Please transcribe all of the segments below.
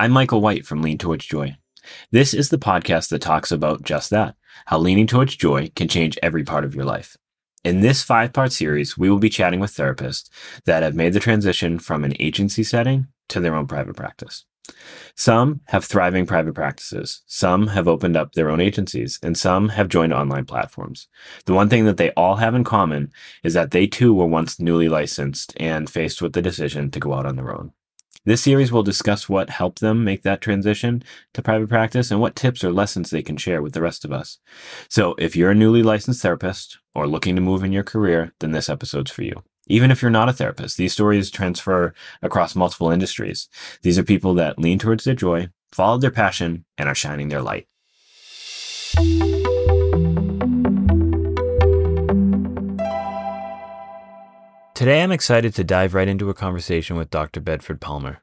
I'm Michael Whyte from Lean Towards Joy. This is the podcast that talks about just that how leaning towards joy can change every part of your life. In this five part series, we will be chatting with therapists that have made the transition from an agency setting to their own private practice. Some have thriving private practices, some have opened up their own agencies, and some have joined online platforms. The one thing that they all have in common is that they too were once newly licensed and faced with the decision to go out on their own. This series will discuss what helped them make that transition to private practice and what tips or lessons they can share with the rest of us. So, if you're a newly licensed therapist or looking to move in your career, then this episode's for you. Even if you're not a therapist, these stories transfer across multiple industries. These are people that lean towards their joy, followed their passion, and are shining their light. Today, I'm excited to dive right into a conversation with Dr. Bedford Palmer.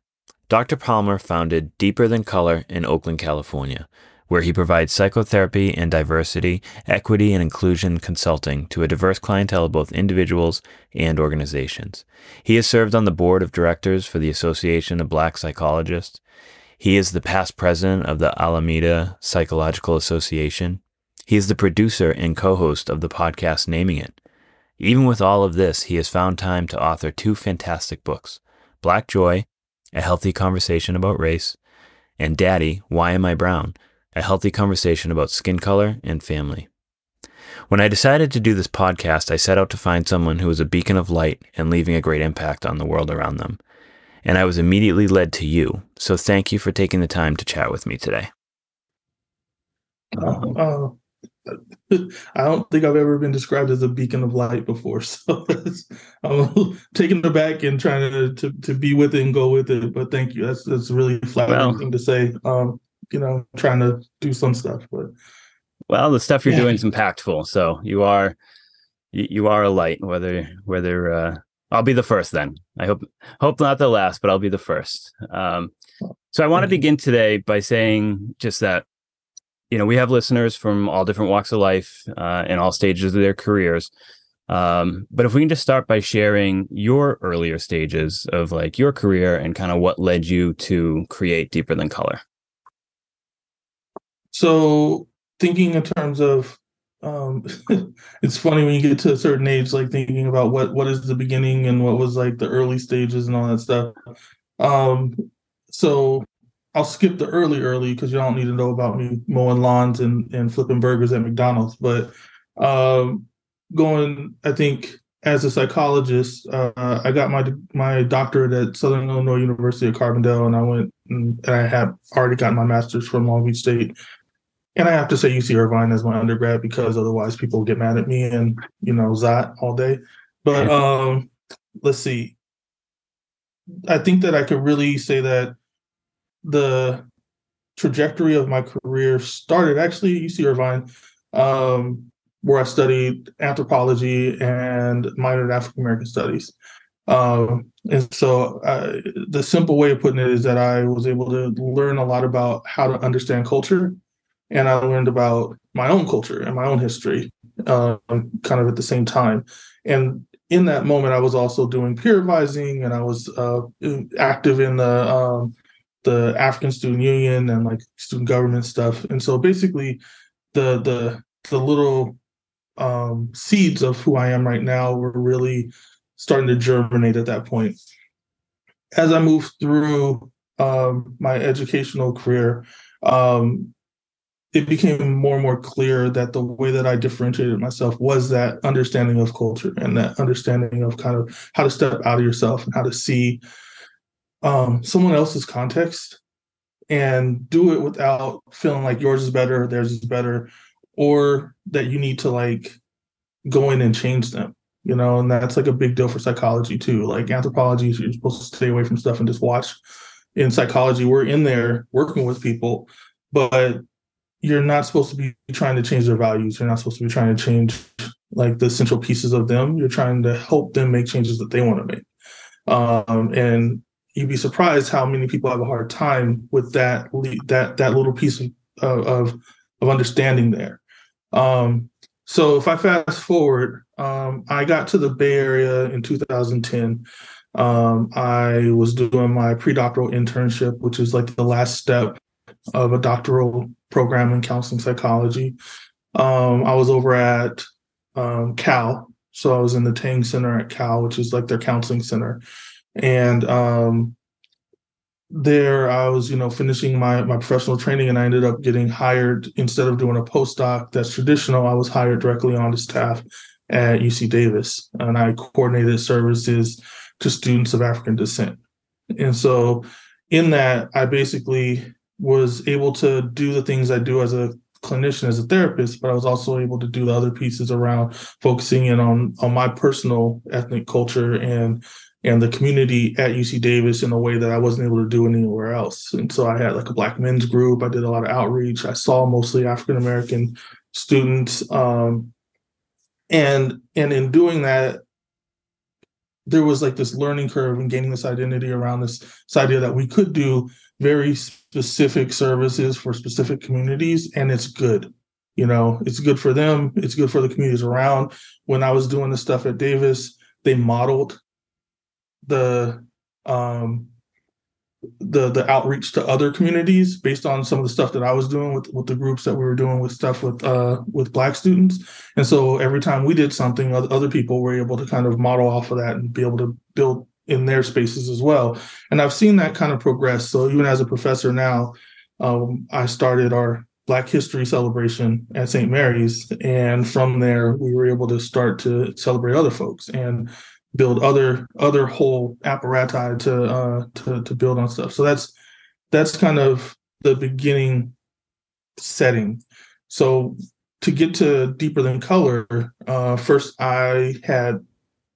Dr. Palmer founded Deeper Than Color in Oakland, California, where he provides psychotherapy and diversity, equity, and inclusion consulting to a diverse clientele of both individuals and organizations. He has served on the board of directors for the Association of Black Psychologists. He is the past president of the Alameda Psychological Association. He is the producer and co host of the podcast Naming It even with all of this, he has found time to author two fantastic books Black Joy, A Healthy Conversation About Race, and Daddy, Why Am I Brown? A healthy conversation about skin color and family. When I decided to do this podcast, I set out to find someone who was a beacon of light and leaving a great impact on the world around them. And I was immediately led to you. So thank you for taking the time to chat with me today. Uh, uh, I don't think I've ever been described as a beacon of light before. So I'm taking it back and trying to, to, to be with it and go with it. But thank you. That's that's really flattering well, thing to say. Um, you know, trying to do some stuff, but well, the stuff you're yeah. doing is impactful. So you are you, you are a light. Whether whether uh, I'll be the first then. I hope hope not the last, but I'll be the first. Um, so I want to begin today by saying just that you know, we have listeners from all different walks of life uh, all stages of their careers. Um, but if we can just start by sharing your earlier stages of like your career and kind of what led you to create Deeper Than Color. So, thinking in terms of, um, it's funny when you get to a certain age, like thinking about what what is the beginning and what was like the early stages and all that stuff. Um, so I'll skip the early early because y'all don't need to know about me mowing lawns and, and flipping burgers at McDonald's. But um, going, I think as a psychologist, uh, I got my my doctorate at Southern Illinois University of Carbondale, and I went and, and I had already gotten my master's from Long Beach State. And I have to say UC Irvine as my undergrad because otherwise people get mad at me and you know zot all day. But um, let's see. I think that I could really say that the trajectory of my career started actually at UC Irvine, um, where I studied anthropology and minored in African American studies. Um, and so uh, the simple way of putting it is that I was able to learn a lot about how to understand culture. And I learned about my own culture and my own history um, kind of at the same time. And in that moment, I was also doing peer advising and I was uh, active in the um, the African Student Union and like student government stuff. And so basically the the the little um, seeds of who I am right now were really starting to germinate at that point. As I moved through um, my educational career, um, it became more and more clear that the way that I differentiated myself was that understanding of culture and that understanding of kind of how to step out of yourself and how to see um, someone else's context and do it without feeling like yours is better, theirs is better, or that you need to like go in and change them. You know, and that's like a big deal for psychology too. Like anthropology, you're supposed to stay away from stuff and just watch. In psychology, we're in there working with people, but you're not supposed to be trying to change their values. You're not supposed to be trying to change like the central pieces of them. You're trying to help them make changes that they want to make. Um, and you'd be surprised how many people have a hard time with that that that little piece of of, of understanding there. Um, so if I fast forward, um, I got to the Bay Area in 2010. Um, I was doing my pre-doctoral internship, which is like the last step of a doctoral program in counseling psychology. Um, I was over at um, Cal, so I was in the Tang Center at Cal, which is like their counseling center, and um, there I was, you know, finishing my my professional training, and I ended up getting hired instead of doing a postdoc that's traditional. I was hired directly on the staff at UC Davis, and I coordinated services to students of African descent. And so, in that, I basically was able to do the things I do as a clinician, as a therapist, but I was also able to do the other pieces around focusing in on on my personal ethnic culture and and the community at UC Davis in a way that I wasn't able to do anywhere else. And so I had like a black men's group. I did a lot of outreach. I saw mostly African American students, um, and and in doing that, there was like this learning curve and gaining this identity around this, this idea that we could do very specific services for specific communities, and it's good. You know, it's good for them. It's good for the communities around. When I was doing the stuff at Davis, they modeled the um, the the outreach to other communities based on some of the stuff that I was doing with with the groups that we were doing with stuff with uh with black students. And so every time we did something other people were able to kind of model off of that and be able to build in their spaces as well. And I've seen that kind of progress. So even as a professor now um, I started our Black History celebration at St. Mary's. And from there we were able to start to celebrate other folks. And build other other whole apparati to uh to to build on stuff. So that's that's kind of the beginning setting. So to get to deeper than color, uh, first I had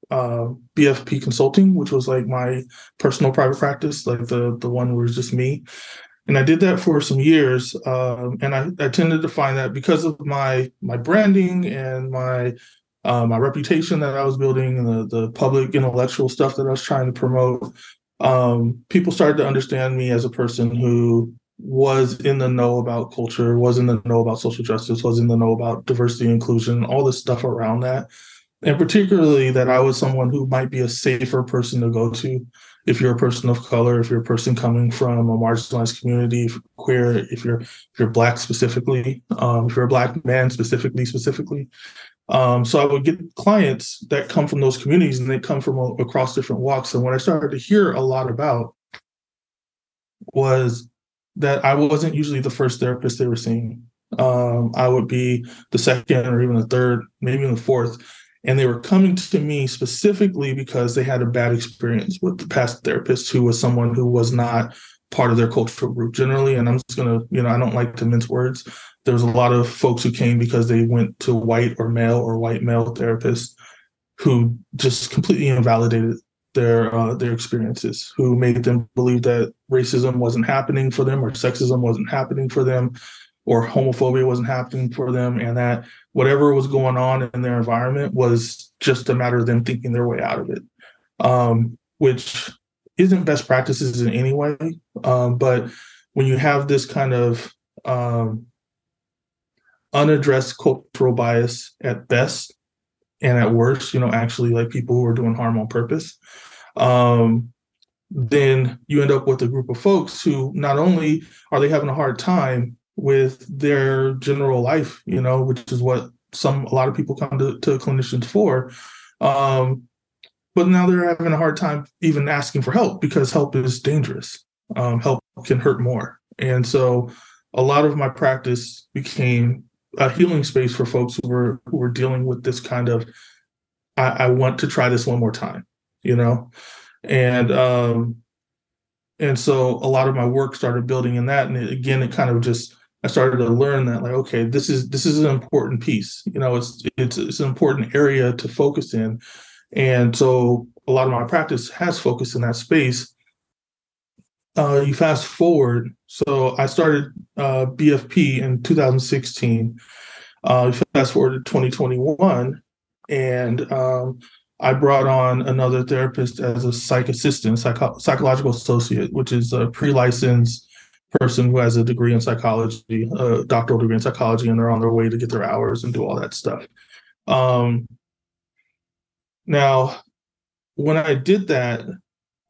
uh, BFP consulting, which was like my personal private practice, like the the one where it's just me. And I did that for some years, um, and I, I tended to find that because of my my branding and my uh, my reputation that I was building and the, the public intellectual stuff that I was trying to promote, um, people started to understand me as a person who was in the know about culture, was in the know about social justice, was in the know about diversity, inclusion, all this stuff around that. And particularly that I was someone who might be a safer person to go to if you're a person of color, if you're a person coming from a marginalized community, if queer, if you're if you're black specifically, um, if you're a black man specifically, specifically, um, so I would get clients that come from those communities and they come from a, across different walks. And what I started to hear a lot about was that I wasn't usually the first therapist they were seeing. Um, I would be the second or even the third, maybe even the fourth. And they were coming to me specifically because they had a bad experience with the past therapist who was someone who was not part of their cultural group generally. And I'm just going to, you know, I don't like to mince words, There's a lot of folks who came because they went to white or male or white male therapists who just completely invalidated their uh, their experiences, who made them believe that racism wasn't happening for them or sexism wasn't happening for them or homophobia wasn't happening for them and that whatever was going on in their environment was just a matter of them thinking their way out of it um, which isn't best practices in any way um, but when you have this kind of um, unaddressed cultural bias at best and at worst you know actually like people who are doing harm on purpose um, then you end up with a group of folks who not only are they having a hard time with their general life you know which is what some a lot of people come to, to clinicians for um, but now they're having a hard time even asking for help because help is dangerous. Um, help can hurt more. And so a lot of my practice became a healing space for folks who were who were dealing with this kind of I, I want to try this one more time, you know, and um, and so a lot of my work started building in that, and it, again, it kind of just I started to learn that like okay, this is this is an important piece, you know, it's it's it's an important area to focus in, and so a lot of my practice has focused in that space. Uh, you fast forward so I started uh, BFP in 2016. Uh, fast forward to 2021, and um, I brought on another therapist as a psych assistant, psycho- psychological associate, which is a pre-licensed person who has a degree in psychology, a doctoral degree in psychology, and they're on their way to get their hours and do all that stuff. Um, now, when I did that,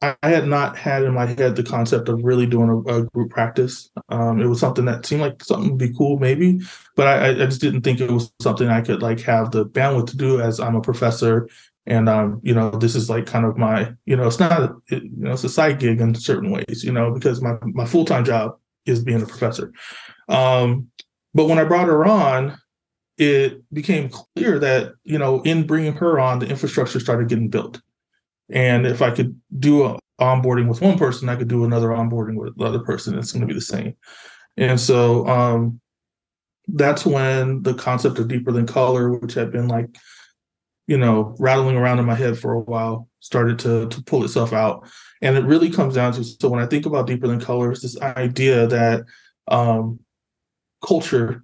I had not had in my head the concept of really doing a, a group practice. Um, it was something that seemed like something would be cool, maybe, but I, I, just didn't think it was something I could like have the bandwidth to do as I'm a professor. And um, you know, this is like kind of my, you know, it's not, it, you know, it's a side gig in certain ways, you know, because my my full time job is being a professor. Um, but when I brought her on, it became clear that you know, in bringing her on, the infrastructure started getting built and if I could do a onboarding with one person, I could do another onboarding with the other person. It's going to be the same. And so um, that's when the concept of deeper than color, which had been like, you know, rattling around in my head for a while, started to to pull itself out. And it really comes down to so when I think about deeper than color, it's this idea that um, culture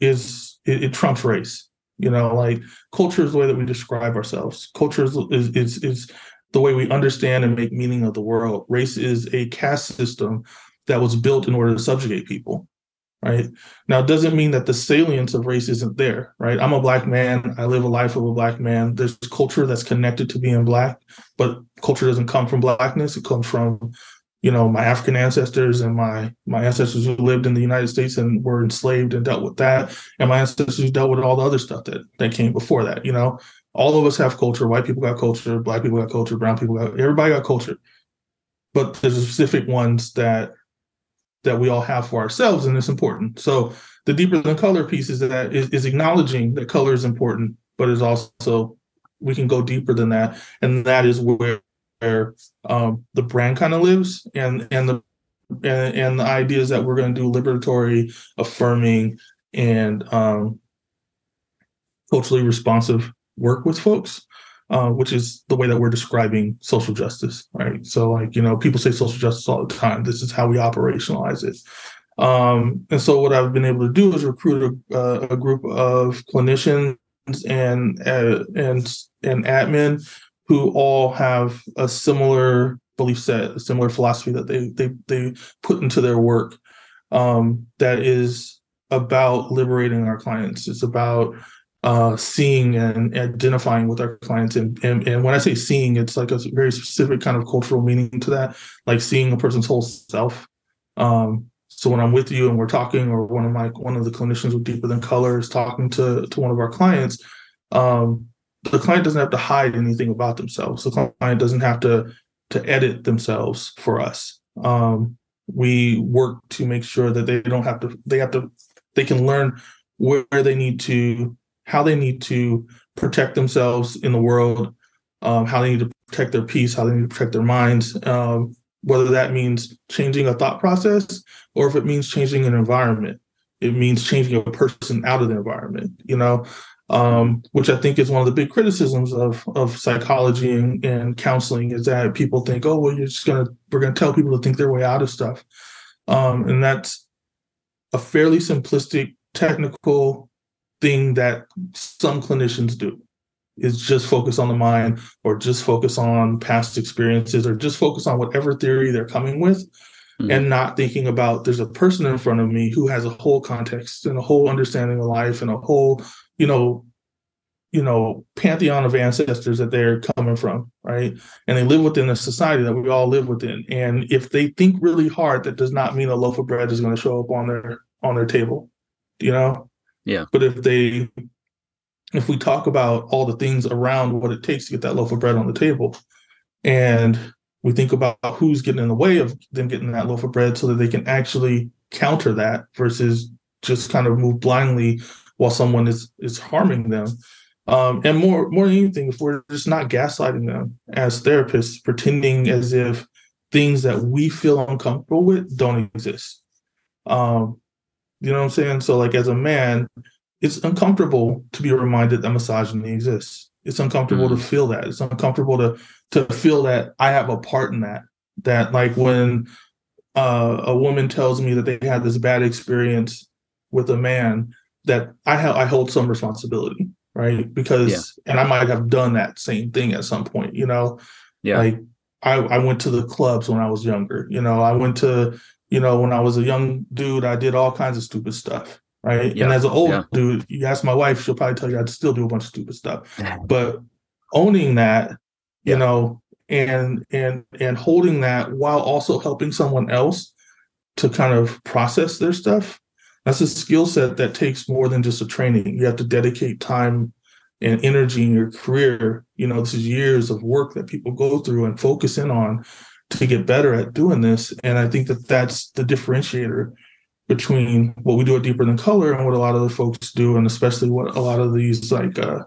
is it, it trumps race. You know, like culture is the way that we describe ourselves. Culture is is is, is the way we understand and make meaning of the world. Race is a caste system that was built in order to subjugate people, right? Now, it doesn't mean that the salience of race isn't there, right? I'm a black man. I live a life of a black man. There's culture that's connected to being black, but culture doesn't come from blackness. It comes from, you know, my African ancestors and my my ancestors who lived in the United States and were enslaved and dealt with that, and my ancestors who dealt with all the other stuff that that came before that. You know, all of us have culture. White people got culture, black people got culture, brown people got everybody got culture. But there's specific ones that that we all have for ourselves, and it's important. So the deeper than color piece is that is, is acknowledging that color is important, but is also we can go deeper than that, and that is where, where um, the brand kind of lives, and and the and, and the idea is that we're going to do liberatory, affirming, and um, culturally responsive work with folks, uh, which is the way that we're describing social justice, right? So, like, you know, people say social justice all the time. This is how we operationalize it. Um, and so, what I've been able to do is recruit a, uh, a group of clinicians and uh, and and admin who all have a similar belief set, a similar philosophy that they they they put into their work. Um, that is about liberating our clients. It's about uh, seeing and identifying with our clients. And, and, and when I say seeing, it's like a very specific kind of cultural meaning to that, like seeing a person's whole self. Um, so when I'm with you and we're talking, or one of my one of the clinicians with Deeper Than Color is talking to to one of our clients, um, the client doesn't have to hide anything about themselves. The client doesn't have to to edit themselves for us. Um, we work to make sure that they don't have to. They have to. They can learn where they need to how they need to protect themselves in the world, um, how they need to protect their peace, how they need to protect their minds, um, whether that means changing a thought process or if it means changing an environment. It means changing a person out of the environment, you know, um, which I think is one of the big criticisms of of psychology and, and counseling is that people think, oh, well, you're just gonna we're gonna tell people to think their way out of stuff, um, and that's a fairly simplistic, technical thing that some clinicians do is just focus on the mind or just focus on past experiences or just focus on whatever theory they're coming with mm-hmm. and not thinking about there's a person in front of me who has a whole context and a whole understanding of life and a whole you know you know pantheon of ancestors that they're coming from right? And they live within a society that we all live within. And if they think really hard that does not mean a loaf of bread is going to show up on their on their table you know? Yeah. But if they if we talk about all the things around what it takes to get that loaf of bread on the table and we think about who's getting in the way of them getting that loaf of bread so that they can actually counter that versus just kind of move blindly while someone is is harming them um, and more more than anything if we're just not gaslighting them as therapists pretending as if things that we feel uncomfortable with don't exist um, you know what I'm saying? So, like, as a man, it's uncomfortable to be reminded that misogyny exists. It's uncomfortable mm. to feel that. It's uncomfortable to to feel that I have a part in that. That like when uh, a woman tells me that they had this bad experience with a man, that I have I hold some responsibility, right? Because yeah. and I might have done that same thing at some point. You know, yeah. Like I I went to the clubs when I was younger. You know, I went to you know, when I was a young dude, I did all kinds of stupid stuff. Right. Yeah. And as an old yeah. dude, you ask my wife, she'll probably tell you I'd still do a bunch of stupid stuff. But owning that, you know, and and and holding that while also helping someone else to kind of process their stuff that's a skill set that takes more than just a training. You have to dedicate time and energy in your career. You know this is years of work that people go through and focus in on to get better at doing this. And i think that that's the differentiator between what we do at deeper than color and what a lot of the folks do and especially what a lot of these like uh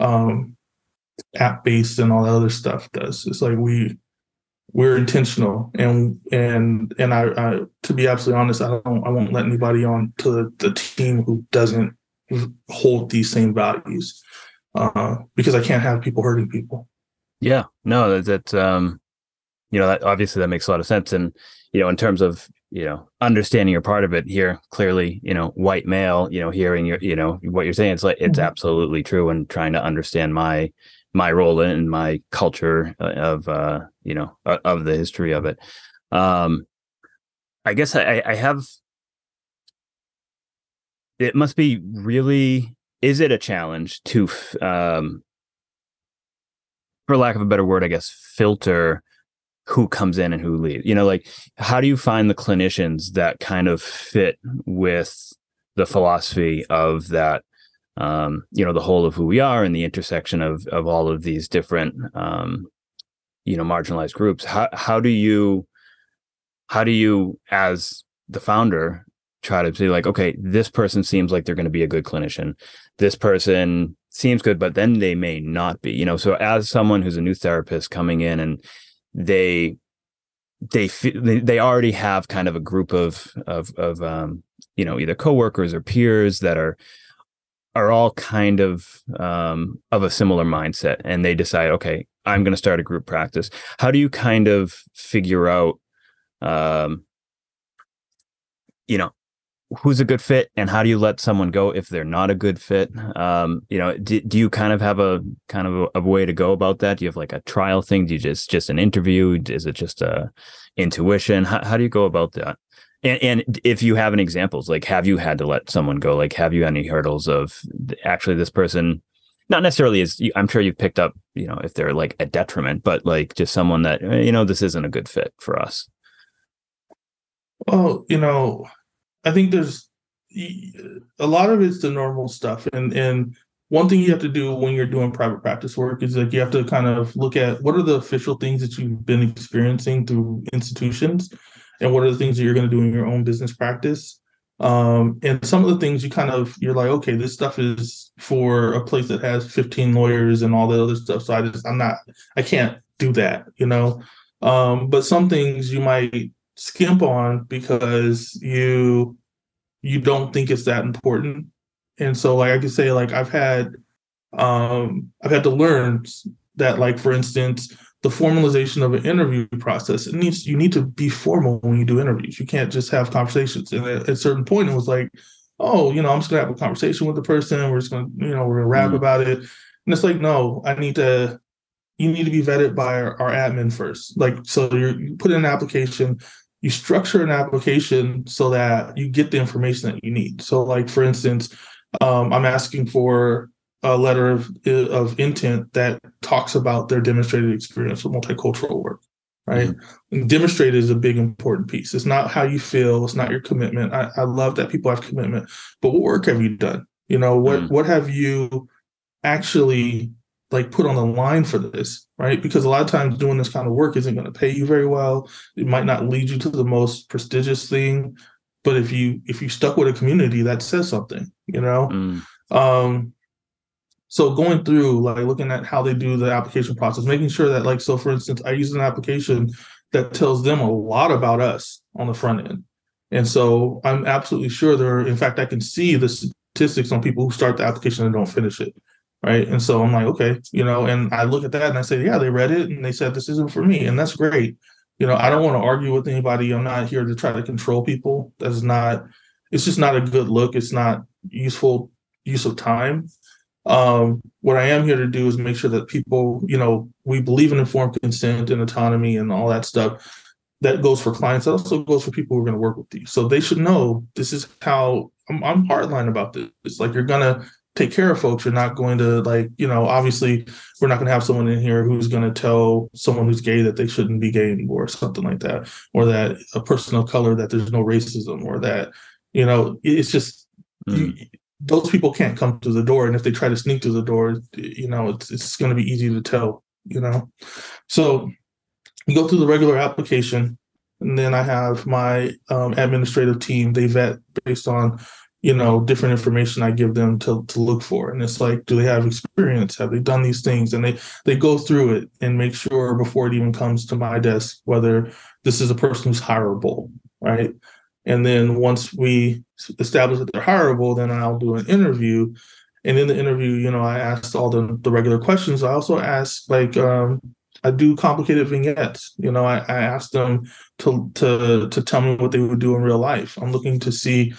um app based and all that other stuff does. It's like we we're intentional and and and I, I to be absolutely honest, I don't I won't let anybody on to the, the team who doesn't hold these same values uh, because I can't have people hurting people. Yeah, no, that, that um, you know, that obviously that makes a lot of sense. And you know, in terms of you know understanding your part of it here, clearly, you know, white male, you know, hearing your, you know, what you're saying, it's like it's mm-hmm. absolutely true. And trying to understand my my role in my culture uh, of uh, you know of the history of it. Um, I guess I, I have. It must be really. Is it a challenge to, um, for lack of a better word, I guess, filter who comes in and who leaves? You know, like how do you find the clinicians that kind of fit with the philosophy of that um, you know the whole of who we are and the intersection of of all of these different um, you know marginalized groups how how do you how do you as the founder try to say like okay this person seems like they're going to be a good clinician. This person seems good but then they may not be you know? So as someone who's a new therapist coming in and they they they, already have kind of a group of of of um you know either coworkers or peers that are are all kind of um, of a similar mindset and they decide okay i'm going to start a group practice. How do you kind of figure out um, you know who's a good fit and how do you let someone go if they're not a good fit? Um, you know do, do you kind of have a kind of a, a, way to go about that? Do you have like a trial thing? Do you just just an interview? Is it just a intuition? How, how do you go about that? And, and if you have any examples, like have you had to let someone go? Like have you any hurdles of actually this person, not necessarily is I'm sure you've picked up, you know, if they're like a detriment, but like just someone that eh, you know this isn't a good fit for us. Well, you know, I think there's a lot of it's the normal stuff, and and one thing you have to do when you're doing private practice work is like you have to kind of look at what are the official things that you've been experiencing through institutions and what are the things that you're going to do in your own business practice um, and some of the things you kind of you're like okay this stuff is for a place that has 15 lawyers and all that other stuff. So i just i'm not i can't do that you know? Um, but some things you might skimp on because you you don't think it's that important. And so like i could say like i've had um i've had to learn that like for instance the formalization of an interview process. It needs you need to be formal when you do interviews. You can't just have conversations. And at, at a certain point, it was like, oh, you know, I'm just gonna have a conversation with the person. We're just gonna, you know, we're gonna rap mm-hmm. about it. And it's like, no, I need to. You need to be vetted by our, our admin first. Like, so you put in an application. You structure an application so that you get the information that you need. So, like for instance, um, I'm asking for a letter of, of intent that talks about their demonstrated experience with multicultural work right? Mm-hmm. demonstrated is a big important piece. It's not how you feel. It's not your commitment. I, I, love that people have commitment but what work have you done? You know what mm-hmm. what have you actually like put on the line for this right? Because a lot of times doing this kind of work isn't going to pay you very well. It might not lead you to the most prestigious thing but if you if you stuck with a community that says something you know? Mm. um so going through like looking at how they do the application process making sure that like so for instance i use an application that tells them a lot about us on the front end. And so i'm absolutely sure there are in fact i can see the statistics on people who start the application and don't finish it right? And so i'm like okay you know and i look at that and i say yeah they read it and they said this isn't for me and that's great. You know i don't want to argue with anybody. I'm not here to try to control people. That's not it's just not a good look. It's not useful use of time um, what I am here to do is make sure that people, you know, we believe in informed consent and autonomy and all that stuff. That goes for clients. That also goes for people who are going to work with you. So they should know this is how I'm, I'm hardline about this. It's like you're gonna take care of folks. You're not going to like, you know, obviously we're not going to have someone in here who's going to tell someone who's gay that they shouldn't be gay anymore or something like that, or that a person of color that there's no racism or that, you know, it's just mm. you, those people can't come to the door. And if they try to sneak to the door, you know, it's, it's going to be easy to tell, you know? So you go through the regular application and then I have my um, administrative team, they vet based on you know different information i give them to, to look for and it's like do they have experience have they done these things and they they go through it and make sure before it even comes to my desk whether this is a person who's hireable right and then once we establish that they're hireable then i'll do an interview and in the interview you know i asked all the, the regular questions i also ask like um, I do complicated vignettes. You know, I, I ask them to to to tell me what they would do in real life. I'm looking to see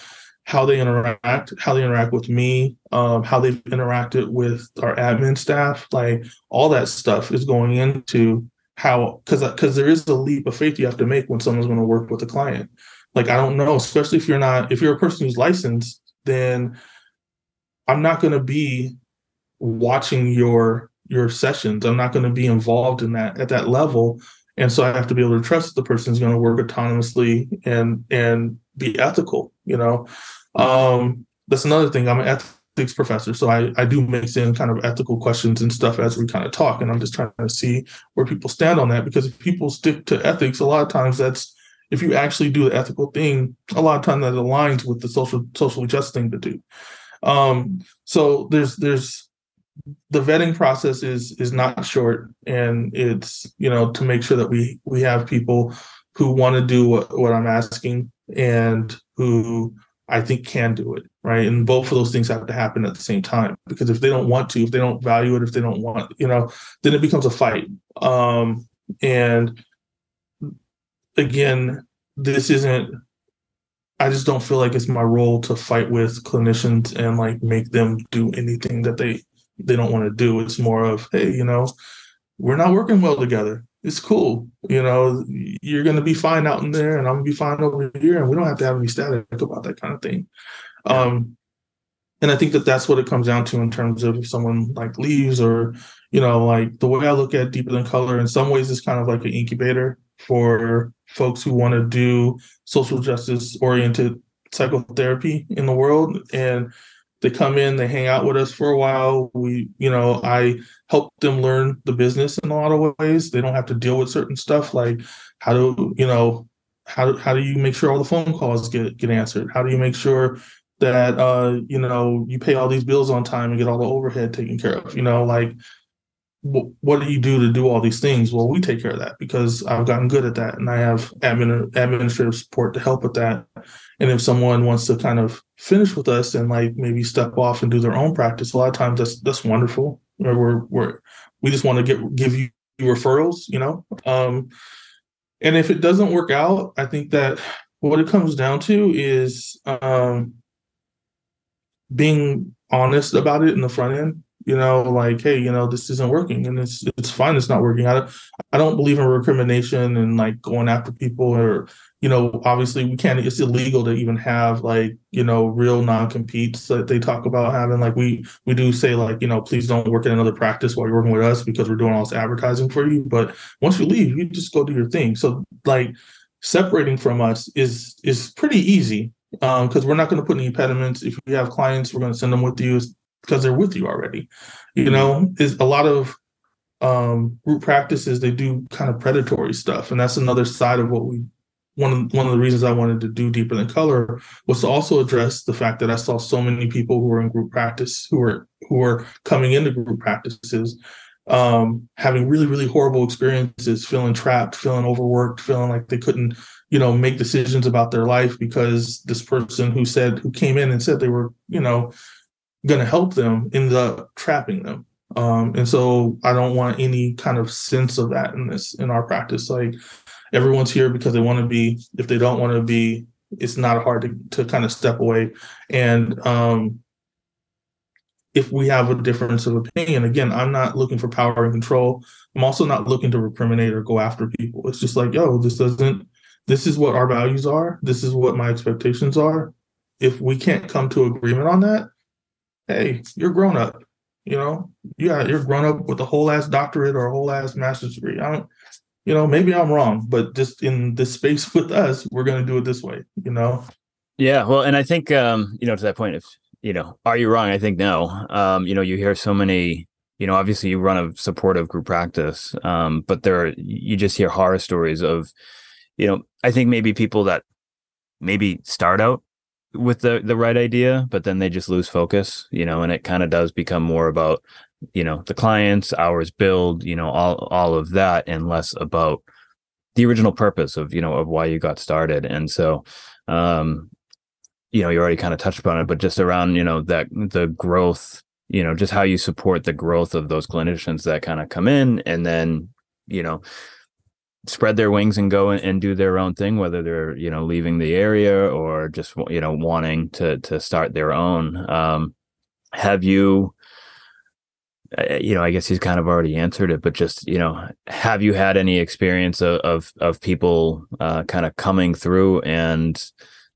how they interact, how they interact with me, um, how they've interacted with our admin staff, like all that stuff is going into how because because there is a leap of faith you have to make when someone's going to work with a client. Like I don't know, especially if you're not if you're a person who's licensed, then I'm not going to be watching your your sessions. I'm not going to be involved in that at that level. And so I have to be able to trust the person is going to work autonomously and and be ethical, you know. Um, that's another thing. I'm an ethics professor, so I, I do mix in kind of ethical questions and stuff as we kind of talk. And I'm just trying to see where people stand on that because if people stick to ethics, a lot of times that's if you actually do the ethical thing, a lot of times that aligns with the social socially just thing to do. Um, so there's there's the vetting process is is not short and it's you know to make sure that we we have people who want to do what, what i'm asking and who I think can do it, right? And both of those things have to happen at the same time because if they don't want to, if they don't value it, if they don't want, you know, then it becomes a fight. Um, and again, this isn't. I just don't feel like it's my role to fight with clinicians and like make them do anything that they they don't want to do. It's more of, hey, you know, we're not working well together it's cool. You know, you're going to be fine out in there, and I'm going to be fine over here, and we don't have to have any static about that kind of thing. Um, and I think that that's what it comes down to in terms of if someone like leaves, or you know, like the way I look at deeper than color. In some ways, it's kind of like an incubator for folks who want to do social justice oriented psychotherapy in the world, and they come in, they hang out with us for a while. We, you know, I help them learn the business in a lot of ways. They don't have to deal with certain stuff like how do, you know, how how do you make sure all the phone calls get get answered? How do you make sure that uh, you know, you pay all these bills on time and get all the overhead taken care of? You know, like what do you do to do all these things? Well, we take care of that because I've gotten good at that, and I have admin, administrative support to help with that. And if someone wants to kind of finish with us and like maybe step off and do their own practice, a lot of times that's that's wonderful. We're we're we just want to get give you referrals, you know. Um, and if it doesn't work out, I think that what it comes down to is um, being honest about it in the front end you know, like, hey, you know, this isn't working and it's it's fine, it's not working. I don't I don't believe in recrimination and like going after people or, you know, obviously we can't it's illegal to even have like, you know, real non-competes that they talk about having. Like we we do say like, you know, please don't work in another practice while you're working with us because we're doing all this advertising for you. But once you leave, you just go do your thing. So like separating from us is is pretty easy because um, we're not going to put any impediments. If you have clients, we're going to send them with you because they're with you already. You mm-hmm. know, is a lot of um, group practices they do kind of predatory stuff, and that's another side of what we. One of one of the reasons I wanted to do deeper than color was to also address the fact that I saw so many people who were in group practice who were who were coming into group practices um, having really really horrible experiences feeling trapped feeling overworked feeling like they couldn't you know make decisions about their life because this person who said who came in and said they were you know going to help them end up trapping them. Um, and so I don't want any kind of sense of that in this in our practice. Like everyone's here because they want to be. If they don't want to be, it's not hard to to kind of step away. And um, if we have a difference of opinion, again, I'm not looking for power and control. I'm also not looking to recriminate or go after people. It's just like, yo, this doesn't. This is what our values are. This is what my expectations are. If we can't come to agreement on that, hey, you're grown up. You know, yeah, you're grown up with a whole ass doctorate or a whole ass master's degree. I don't, you know, maybe I'm wrong, but just in this space with us, we're going to do it this way. You know. Yeah, well, and I think um, you know to that point, if you know, are you wrong? I think no. Um, you know, you hear so many. You know, obviously, you run a supportive group practice, um, but there are, you just hear horror stories of, you know, I think maybe people that maybe start out with the the right idea, but then they just lose focus, you know, and it kind of does become more about, you know, the clients, hours billed, you know, all all of that, and less about the original purpose of you know of why you got started. And so, um, you know, you already kind of touched upon it, but just around you know that the growth, you know, just how you support the growth of those clinicians that kind of come in, and then you know spread their wings and go and do their own thing whether they're you know leaving the area or just you know wanting to to start their own. Um have you uh, you know i guess he's kind of already answered it but just you know have you had any experience of of, of people uh kind of coming through and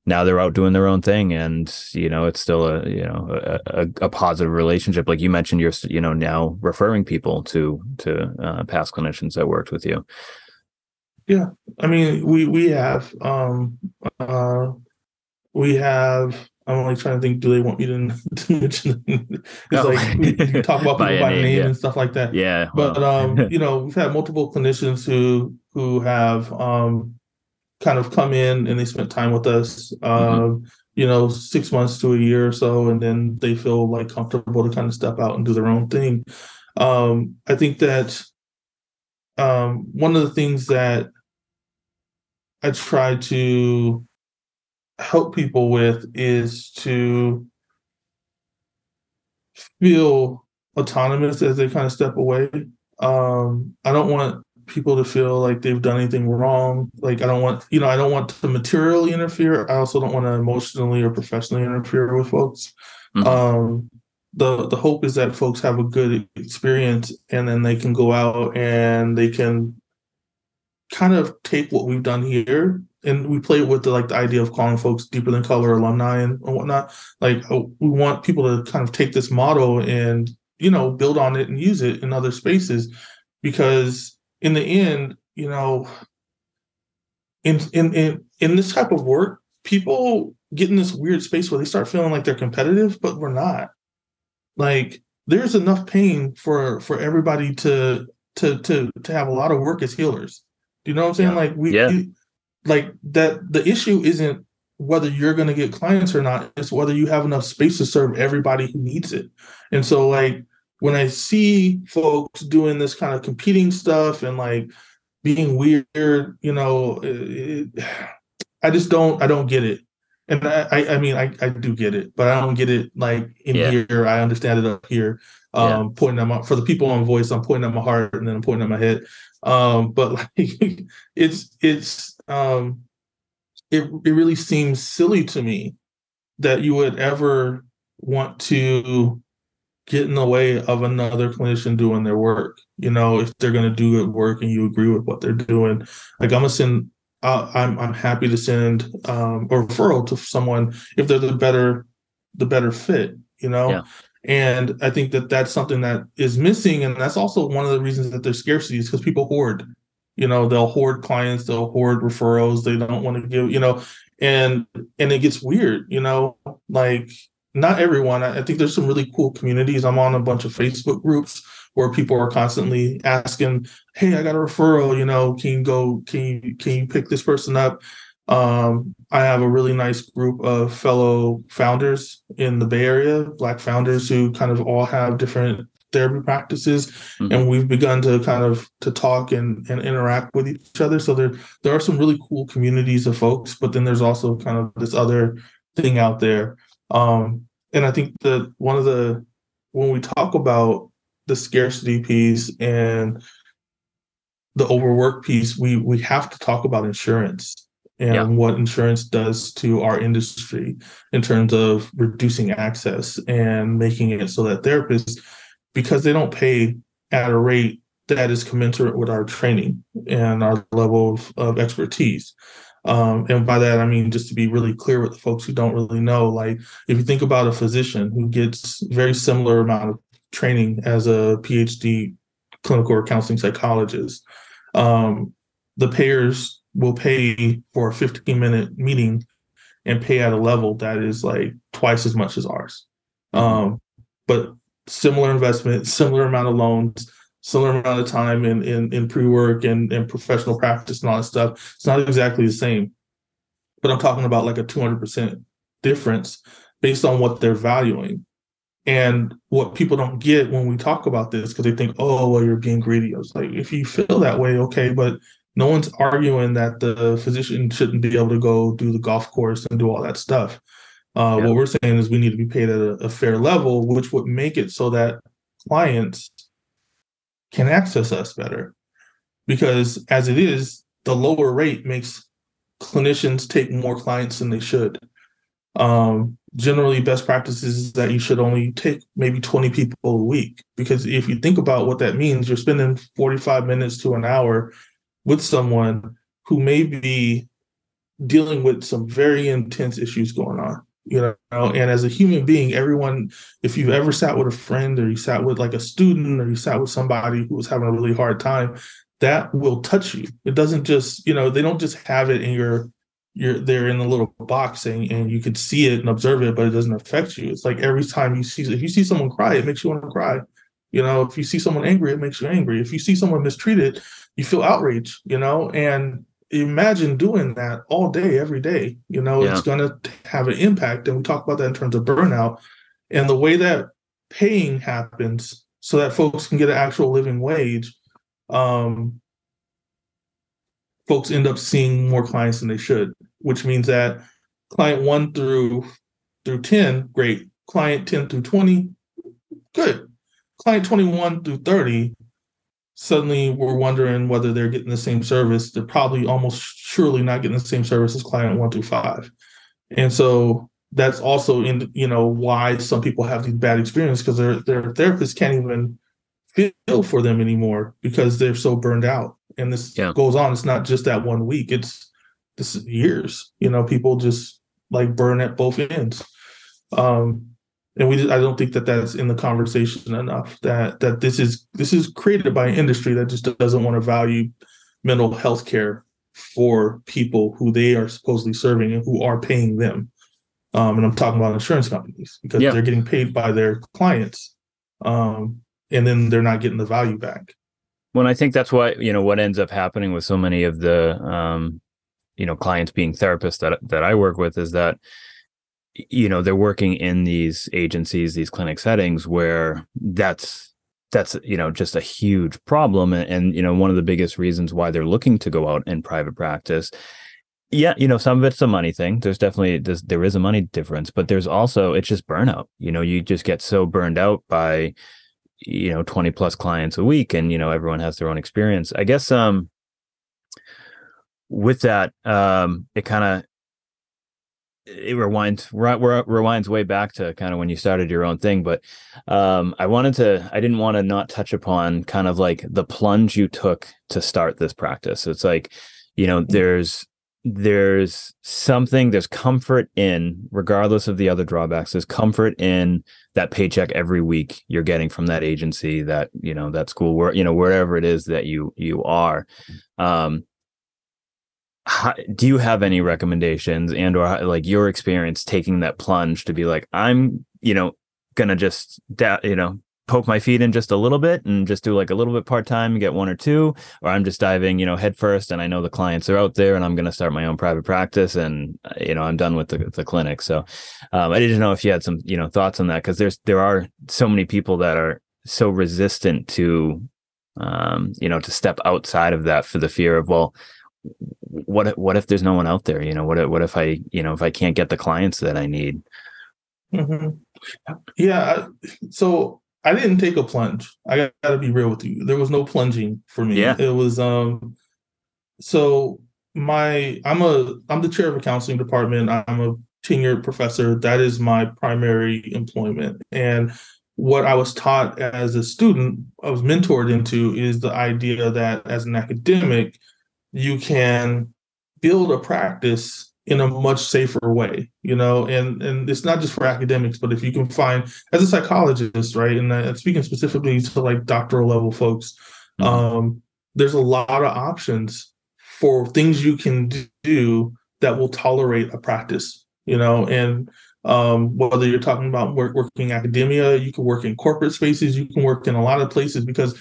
now they're out doing their own thing and you know it's still a you know a, a, a positive relationship? Like you mentioned you're you know now referring people to to uh, past clinicians that worked with you yeah, I mean, we we have um uh we have. I'm only trying to think. Do they want me to, to mention? it's no. like we, we, talk about people by, name, name yeah. and stuff like that. Yeah, well. but um, you know, we've had multiple clinicians who who have um kind of come in and they spent time with us. Mm-hmm. Um, mm-hmm. you know, six months to a year or so, and then they feel like comfortable to kind of step out and do their own thing. Um, I think that um, one of the things that I try to help people with is to feel autonomous as they kind of step away. Um, I don't want people to feel like they've done anything wrong. Like I don't want, you know, I don't want to materially interfere. I also don't want to emotionally or professionally interfere with folks. Mm-hmm. Um, the the hope is that folks have a good experience and then they can go out and they can kind of take what we've done here and we play with the like the idea of calling folks deeper than color alumni and, and whatnot. Like oh, we want people to kind of take this model and you know build on it and use it in other spaces, because in the end, you know, in in in in this type of work, people get in this weird space where they start feeling like they're competitive, but we're not. Like there's enough pain for for everybody to to to to have a lot of work as healers you know what I'm saying? Yeah. Like we, yeah. we, like that. The issue isn't whether you're going to get clients or not. It's whether you have enough space to serve everybody who needs it. And so, like when I see folks doing this kind of competing stuff and like being weird, you know, it, I just don't. I don't get it. And I, I mean, I, I do get it, but I don't get it like in yeah. here. I understand it up here. Um, yeah. pointing at my for the people on voice, I'm pointing at my heart and then I'm pointing at my head. Um, but like it's it's um it it really seems silly to me that you would ever want to get in the way of another clinician doing their work. You know, if they're going to do good work and you agree with what they're doing, like I'm gonna send. I'm I'm happy to send um, a referral to someone if they're the better the better fit. You know, yeah. And I think that that's something that is missing. And that's also one of the reasons that there's scarcity is because people hoard. You know, they'll hoard clients, they'll hoard referrals, they don't want to give, you know, and and it gets weird, you know, like not everyone. I, I think there's some really cool communities. I'm on a bunch of Facebook groups where people are constantly asking, Hey, I got a referral, you know, can you go, can you can you pick this person up? Um, I have a really nice group of fellow founders in the Bay Area, Black founders who kind of all have different therapy practices, mm-hmm. and we've begun to kind of to talk and, and interact with each other. So there there are some really cool communities of folks, but then there's also kind of this other thing out there. Um, and I think that one of the when we talk about the scarcity piece and the overwork piece, we we have to talk about insurance and yeah. what insurance does to our industry in terms of reducing access and making it so that therapists, because they don't pay at a rate that is commensurate with our training and our level of, of expertise, Um, and by that, I mean, just to be really clear with the folks who don't really know, like if you think about a physician who gets very similar amount of training as a PhD clinical or counseling psychologist, um, the payers will pay for a 15 minute meeting and pay at a level that is like twice as much as ours. Mm-hmm. Um, but similar investment, similar amount of loans, similar amount of time in in, in pre-work and, and professional practice and all that stuff. It's not exactly the same. But I'm talking about like a 200% difference based on what they're valuing. And what people don't get when we talk about this, because they think, oh, well, you're being greedy. I was like, if you feel that way, okay, but no one's arguing that the physician shouldn't be able to go do the golf course and do all that stuff. Uh, yeah. What we're saying is we need to be paid at a, a fair level, which would make it so that clients can access us better. Because as it is, the lower rate makes clinicians take more clients than they should. Um, generally, best practices is that you should only take maybe 20 people a week. Because if you think about what that means, you're spending 45 minutes to an hour with someone who may be dealing with some very intense issues going on you know? And as a human being everyone if you've ever sat with a friend or you sat with like a student or you sat with somebody who was having a really hard time that will touch you. It doesn't just you know they don't just have it in your you're they're in a little box and, and you could see it and observe it but it doesn't affect you. It's like every time you see if you see someone cry it makes you want to cry you know if you see someone angry it makes you angry if you see someone mistreated you feel outrage you know and imagine doing that all day, every day. You know, yeah. it's going to have an impact. And we talk about that in terms of burnout and the way that paying happens so that folks can get an actual living wage. Um, folks end up seeing more clients than they should, which means that client one through through 10, great. Client 10 through 20, good. Client 21 through 30, suddenly we're wondering whether they're getting the same service. They're probably almost surely not getting the same service as client one through five. And so that's also in you know why some people have these bad experiences because their their therapists can't even feel for them anymore because they're so burned out. And this yeah. goes on. It's not just that one week. It's this years. You know, people just like burn at both ends. Um, and we I don't think that that's in the conversation enough that that this is this is created by an industry that just doesn't want to value mental health care for people who they are supposedly serving and who are paying them um, and i'm talking about insurance companies because yeah. they're getting paid by their clients um, and then they're not getting the value back well i think that's why you know what ends up happening with so many of the um, you know clients being therapists that that i work with is that you know they're working in these agencies these clinic settings where that's that's you know just a huge problem and, and, you know one of the biggest reasons why they're looking to go out in private practice. Yeah you know some of it's a money thing. There's definitely there's, there is a money difference but there's also it's just burnout. You know you just get so burned out by you know 20 plus clients a week and you know everyone has their own experience. I guess um with that um it kind of it rewinds right, rewinds way back to kind of when you started your own thing but um, i wanted to i didn't want to not touch upon kind of like the plunge you took to start this practice it's like you know mm-hmm. there's there's something there's comfort in regardless of the other drawbacks there's comfort in that paycheck every week you're getting from that agency that you know that school where you know wherever it is that you you are mm-hmm. um do you have any recommendations and or like your experience taking that plunge to be like i'm you know gonna just da- you know poke my feet in just a little bit and just do like a little bit part-time get one or two or i'm just diving you know head first and i know the clients are out there and i'm to start my own private practice and uh, you know i'm done with the, the clinic. So um, i didn't know if you had some you know thoughts on that because there's there are so many people that are so resistant to um, you know to step outside of that for the fear of well what if, what if there's no one out there? You know what if, what if i you know if i can't get the clients that i need? Mm-hmm. yeah so i didn't take a plunge. I gotta be real with you. There was no plunging for me. Yeah. It was um so my i'm a i'm the chair of a counseling department. I'm a tenured professor. That is my primary employment. And what i was taught as a student i was mentored into is the idea that as an academic you can build a practice in a much safer way, you know, and and it's not just for academics, but if you can find as a psychologist, right, and uh, speaking specifically to like doctoral level folks, mm-hmm. um, there's a lot of options for things you can do that will tolerate a practice, you know, and um, whether you're talking about work, working academia, you can work in corporate spaces, you can work in a lot of places because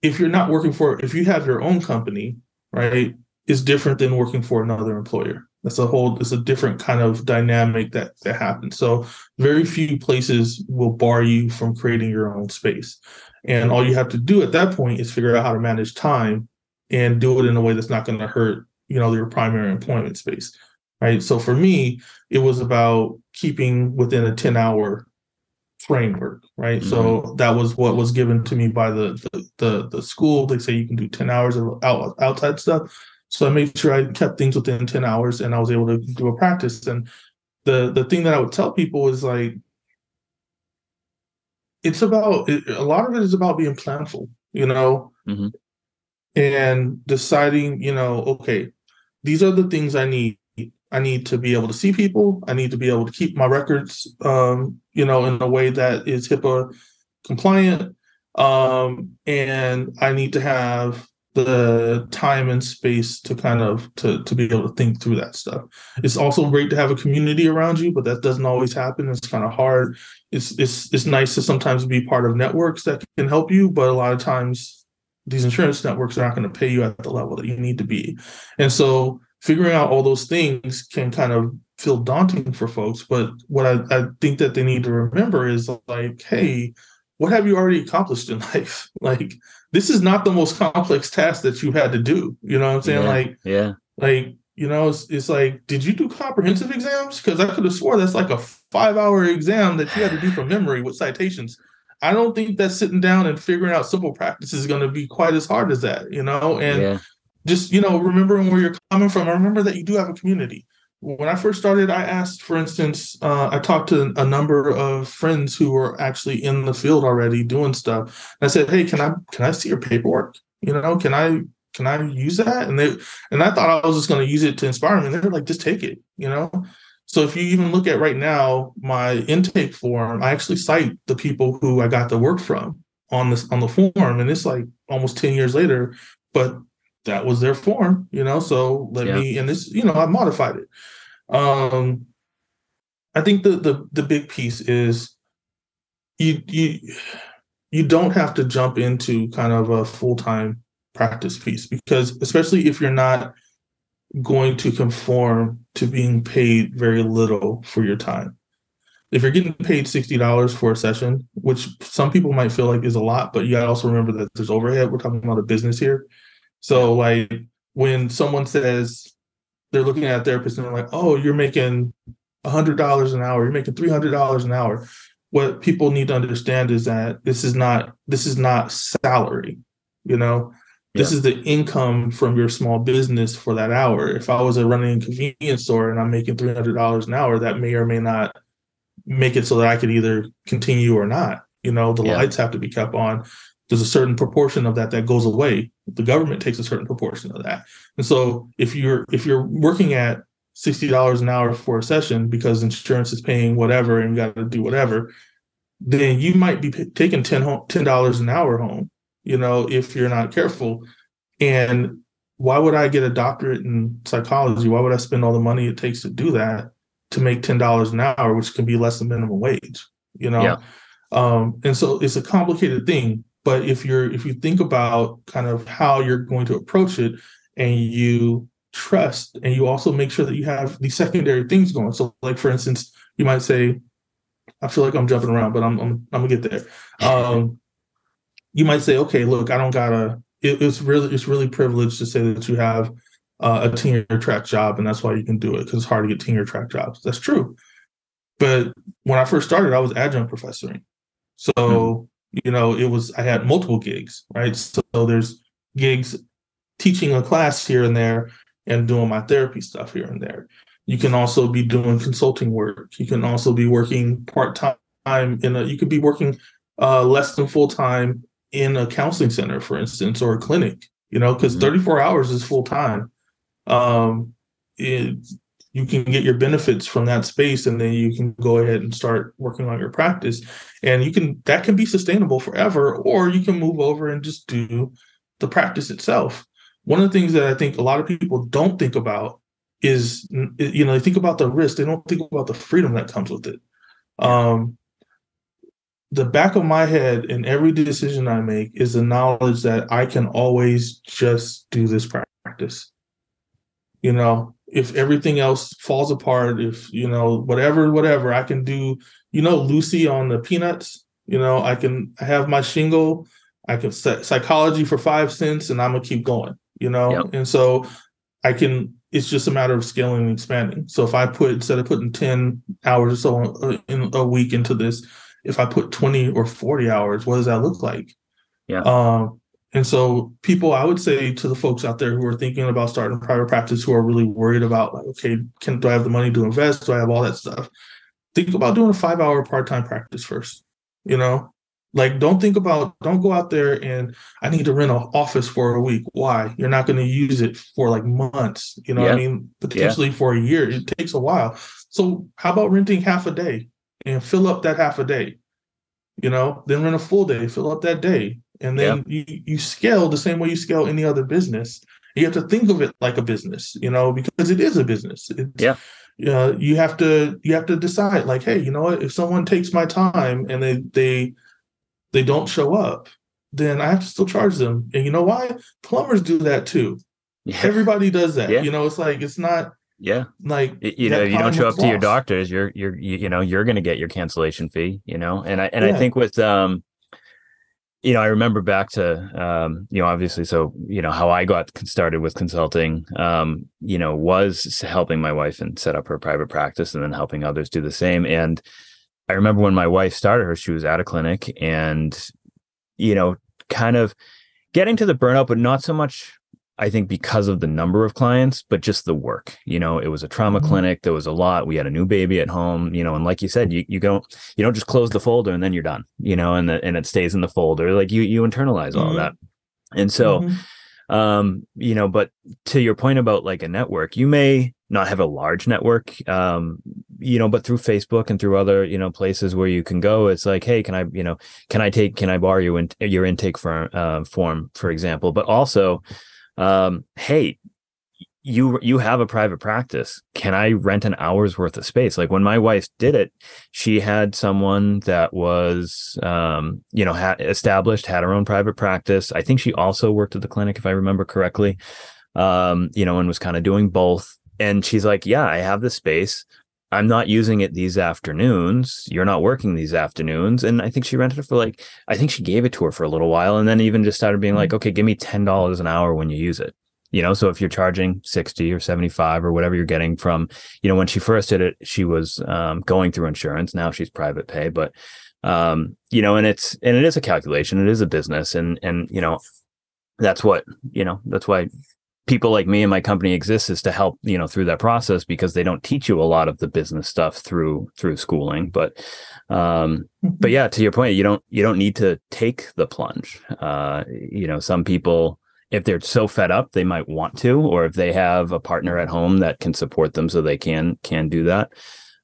if you're not working for, if you have your own company, right, is different than working for another employer. That's a whole, it's a different kind of dynamic that that happens. So very few places will bar you from creating your own space. And all you have to do at that point is figure out how to manage time and do it in a way that's not going to hurt, you know, your primary employment space. Right. So for me, it was about keeping within a 10 hour framework right mm-hmm. so that was what was given to me by the, the, the the school they say you can do 10 hours of out, outside stuff so i made sure i kept things within 10 hours and i was able to do a practice and the the thing that i would tell people is like it's about it, a lot of it is about being planful you know mm-hmm. and deciding you know okay these are the things i need I need to be able to see people. I need to be able to keep my records, um, you know, in a way that is HIPAA compliant. Um, and I need to have the time and space to kind of to to be able to think through that stuff. It's also great to have a community around you, but that doesn't always happen. It's kind of hard. It's it's it's nice to sometimes be part of networks that can help you, but a lot of times these insurance networks are not going to pay you at the level that you need to be. And so figuring out all those things can kind of feel daunting for folks. But what I, I think that they need to remember is like, hey, what have you already accomplished in life? Like, this is not the most complex task that you had to do. You know what I'm saying? Yeah, like, yeah, like you know, it's, it's like, did you do comprehensive exams? Because I could have swore that's like a five hour exam that you had to do from memory with citations. I don't think that sitting down and figuring out simple practice is going to be quite as hard as that, you know. And yeah just you know remembering where you're coming from. I remember that you do have a community. When i first started i asked for instance uh, i talked to a number of friends who were actually in the field already doing stuff. And i said hey can i can i see your paperwork? You know can i can i use that? And they and i thought i was just going to use it to inspire them and they're like just take it you know? So if you even look at right now my intake form i actually cite the people who i got the work from on this on the form. And it's like almost 10 years later. But that was their form, you know. So let yeah. me and this, you know, I modified it. Um I think the the the big piece is you you you don't have to jump into kind of a full-time practice piece because especially if you're not going to conform to being paid very little for your time. If you're getting paid $60 for a session, which some people might feel like is a lot, but you gotta also remember that there's overhead. We're talking about a business here. So like when someone says they're looking at a therapist and they're like, "Oh, you're making hundred dollars an hour. You're making three hundred dollars an hour." What people need to understand is that this is not this is not salary. You know, this yeah. is the income from your small business for that hour. If I was a running convenience store and I'm making three hundred dollars an hour, that may or may not make it so that I could either continue or not. You know, the yeah. lights have to be kept on there's a certain proportion of that that goes away. The government takes a certain proportion of that. And so if you're if you're working at sixty dollars an hour for a session because insurance is paying whatever and you got to do whatever, then you might be taking ten dollars an hour home. You know, if you're not careful. And why would I get a doctorate in psychology? Why would I spend all the money it takes to do that to make ten dollars an hour, which can be less than minimum wage? You know. Yeah. Um, and so it's a complicated thing but if you're if you think about kind of how you're going to approach it and you trust and you also make sure that you have these secondary things going. So like for instance, you might say, I feel like I'm jumping around, but I'm I'm, I'm gonna get there. Um, you might say, okay, look, I don't gotta. It, it's really it's really privileged to say that you have uh, a tenure track job, and that's why you can do it because it's hard to get tenure track jobs. That's true. But when I first started, I was adjunct professoring, so mm-hmm you know, it was I had multiple gigs, right? So there's gigs teaching a class here and there and doing my therapy stuff here and there. You can also be doing consulting work. You can also be working part time in a. You could be working uh, less than full time in a counseling center, for instance, or a clinic. You know, because mm-hmm. 34 hours is full time. um, it, you can get your benefits from that space and then you can go ahead and start working on your practice. And you can that can be sustainable forever or you can move over and just do the practice itself. One of the things that i think a lot of people don't think about is you know they think about the risk they don't think about the freedom that comes with it. Um the back of my head in every decision i make is the knowledge that i can always just do this practice. You know if everything else falls apart if you know whatever whatever i can do you know lucy on the peanuts you know i can have my shingle i can set psychology for five cents and i'm gonna keep going you know? Yep. and so i can it's just a matter of scaling and expanding. So if i put instead of putting 10 hours or so uh, in a week into this if i put 20 or 40 hours what does that look like? Yeah. Um and so people, I would say to the folks out there who are thinking about starting private practice, who are really worried about like, okay, can do I have the money to invest? Do I have all that stuff? Think about doing a five hour part-time practice first. You know, like don't think about don't go out there and I need to rent an office for a week. Why? You're not going to use it for like months. You know, yeah. I mean, potentially yeah. for a year. It takes a while. So how about renting half a day and fill up that half a day? You know, then rent a full day, fill up that day and then you, you scale the same way you scale any other business. You have to think of it like a business you know because it is a business. It's, yeah. uh, you have to you have to decide like hey you know what? If someone takes my time and they they they don't show up then i have to still charge them. And you know why? Plumbers do that too. Yeah. everybody does that. Yeah. you know it's like it's not yeah. like you know you don't show up lost. to your doctors you're you're you, you know you're going to get your cancellation fee you know? And i and yeah. i think with um you know, I remember back to, um, you know, obviously, so, you know, how I got started with consulting, um, you know, was helping my wife and set up her private practice and then helping others do the same. And I remember when my wife started her, she was at a clinic and, you know, kind of getting to the burnout, but not so much I think because of the number of clients, but just the work. You know, it was a trauma mm-hmm. clinic. There was a lot. We had a new baby at home. You know, and like you said, you you don't you don't just close the folder and then you're done. You know, and the, and it stays in the folder. Like you you internalize all mm-hmm. that. And so, mm-hmm. um, you know, but to your point about like a network, you may not have a large network, um, you know, but through Facebook and through other you know places where you can go, it's like, hey, can I you know can I take can I borrow you in, your intake for, uh, form for example, but also um, hey, you you have a private practice. Can i rent an hour's worth of space? Like when my wife did it she had someone that was um you know had established had her own private practice. I think she also worked at the clinic if i remember correctly um you know and was kind of doing both. And she's like yeah i have the space i'm not using it these afternoons. You're not working these afternoons. And i think she rented it for like i think she gave it to her for a little while and then even just started being like mm-hmm. okay give me $10 an hour when you use it. You know so if you're charging 60 or 75 or whatever you're getting from you know when she first did it she was um, going through insurance. Now she's private pay but um, you know and it's and it is a calculation. It is a business. And and you know that's what you know that's why people like me and my company exists is to help you know through that process because they don't teach you a lot of the business stuff through through schooling. But um but mm-hmm. yeah to your point you don't you don't need to take the plunge. Uh you know some people if they're so fed up they might want to or if they have a partner at home that can support them so they can can do that.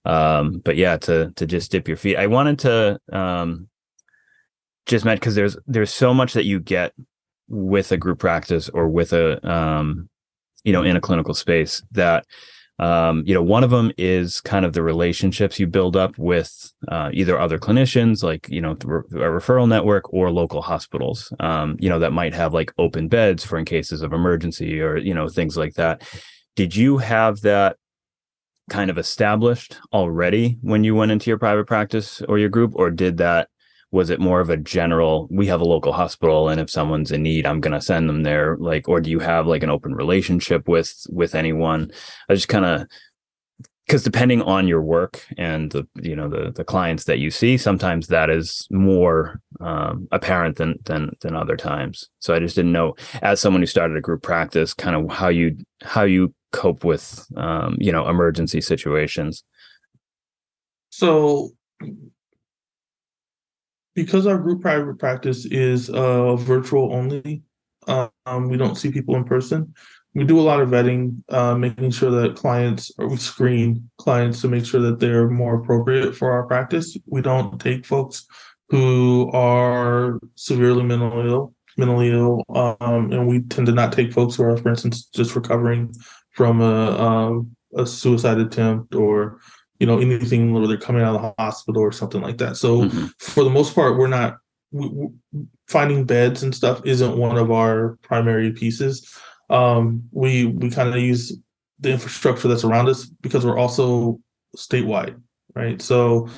Um but yeah to to just dip your feet i wanted to um just meant because there's there's so much that you get with a group practice or with a um you know in a clinical space that um, you know, one of them is kind of the relationships you build up with uh, either other clinicians, like you know, a referral network, or local hospitals. Um, you know, that might have like open beds for in cases of emergency or you know things like that. Did you have that kind of established already when you went into your private practice or your group, or did that was it more of a general we have a local hospital and if someone's in need i'm going to send them there like or do you have like an open relationship with with anyone? I just kind of because depending on your work and the you know the the clients that you see sometimes that is more um, apparent than than than other times. So i just didn't know as someone who started a group practice kind of how you how you cope with um, you know emergency situations. So because our group private practice is uh, virtual only, um, we don't see people in person. we do a lot of vetting, uh, making sure that clients or we screen clients to make sure that they're more appropriate for our practice. We don't take folks who are severely mentally ill, mentally ill, um, and we tend to not take folks who are, for instance, just recovering from a, um, a suicide attempt or you know anything where they're coming out of the hospital or something like that. So mm-hmm. for the most part, we're not we, we, finding beds and stuff isn't one of our primary pieces. Um, we we kind of use the infrastructure that's around us because we're also statewide, right? So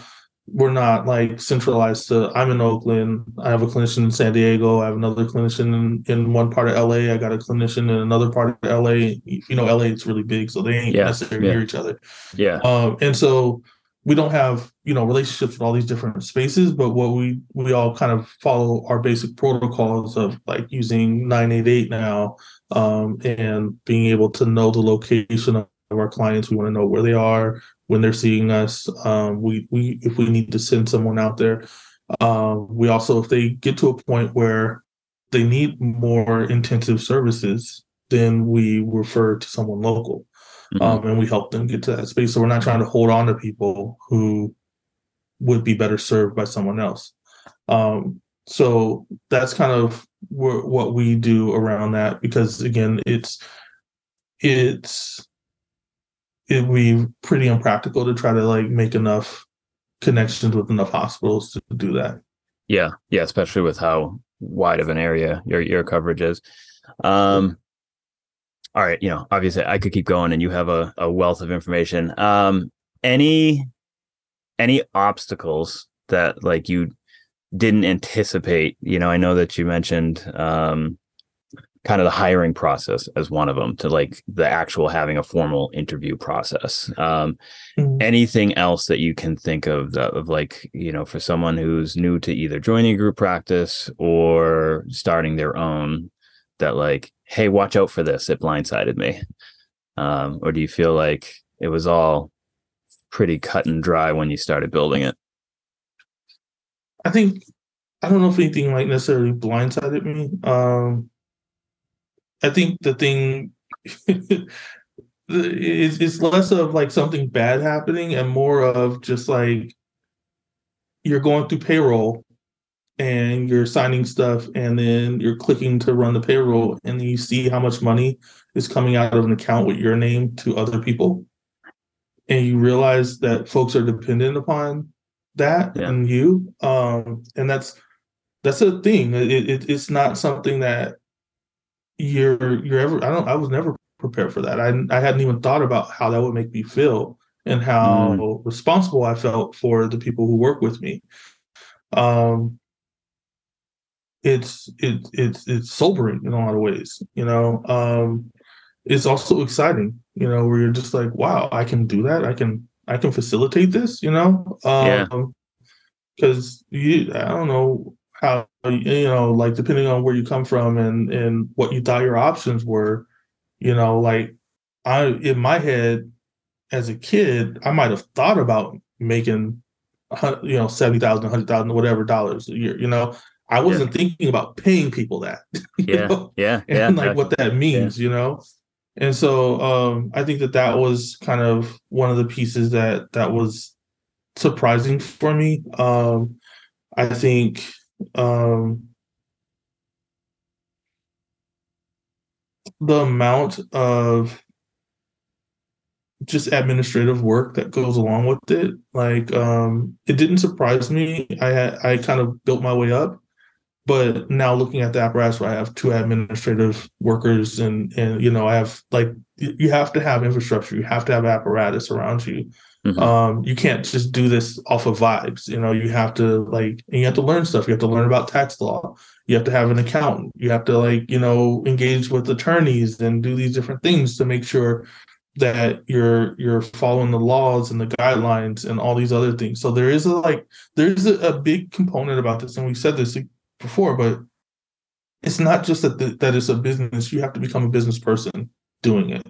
we're not like centralized to I'm in Oakland, I have a clinician in San Diego, I have another clinician in, in one part of LA, I got a clinician in another part of LA. You know, LA is really big, so they ain't yeah, necessarily yeah. near each other. Yeah. Um, and so we don't have, you know, relationships with all these different spaces, but what we we all kind of follow our basic protocols of like using 988 now um, and being able to know the location of our clients. We want to know where they are when they're seeing us. Um, we we if we need to send someone out there. Um, we also if they get to a point where they need more intensive services, then we refer to someone local. Mm-hmm. Um, and we help them get to that space. So we're not trying to hold on to people who would be better served by someone else. Um, so that's kind of what we do around that because again, it's it's it would be pretty impractical to try to like make enough connections with enough hospitals to do that. Yeah, yeah, especially with how wide of an area your your coverage is. Um, all right, you know, obviously I could keep going, and you have a, a wealth of information. Um, any any obstacles that like you didn't anticipate? You know, I know that you mentioned um, kind of the hiring process as one of them to like the actual having a formal interview process. Um, mm-hmm. anything else that you can think of that, of like you know for someone who's new to either joining a group practice or starting their own that like hey watch out for this. It blindsided me. Um, or do you feel like it was all pretty cut and dry when you started building it? I think i don't know if anything like necessarily blindsided me. Um I think the thing is it's less of like something bad happening and more of just like you're going through payroll and you're signing stuff and then you're clicking to run the payroll and you see how much money is coming out of an account with your name to other people and you realize that folks are dependent upon that yeah. and you um and that's that's a thing it, it, it's not something that you're you're ever I don't I was never prepared for that. I I hadn't even thought about how that would make me feel and how mm. responsible I felt for the people who work with me. Um it's it it's it's sobering in a lot of ways, you know. Um it's also exciting, you know, where you're just like, wow, I can do that. I can I can facilitate this, you know. Um yeah. cuz you I don't know how you know like depending on where you come from and and what you thought your options were you know like i in my head as a kid i might have thought about making you know 70,000 100,000 whatever dollars a year you know i wasn't yeah. thinking about paying people that yeah know? yeah and yeah, like what that means yeah. you know and so um i think that that was kind of one of the pieces that that was surprising for me um i think um, the amount of just administrative work that goes along with it like um it didn't surprise me. I had i kind of built my way up but now looking at the apparatus where i have two administrative workers and and you know i have like you have to have infrastructure you have to have apparatus around you Mm-hmm. Um, you can't just do this off of vibes. You know, you have to like, and you have to learn stuff. You have to learn about tax law. You have to have an accountant. You have to like, you know, engage with attorneys and do these different things to make sure that you're you're following the laws and the guidelines and all these other things. So there is a like, there's a, a big component about this, and we said this before, but it's not just that the, that it's a business. You have to become a business person doing it.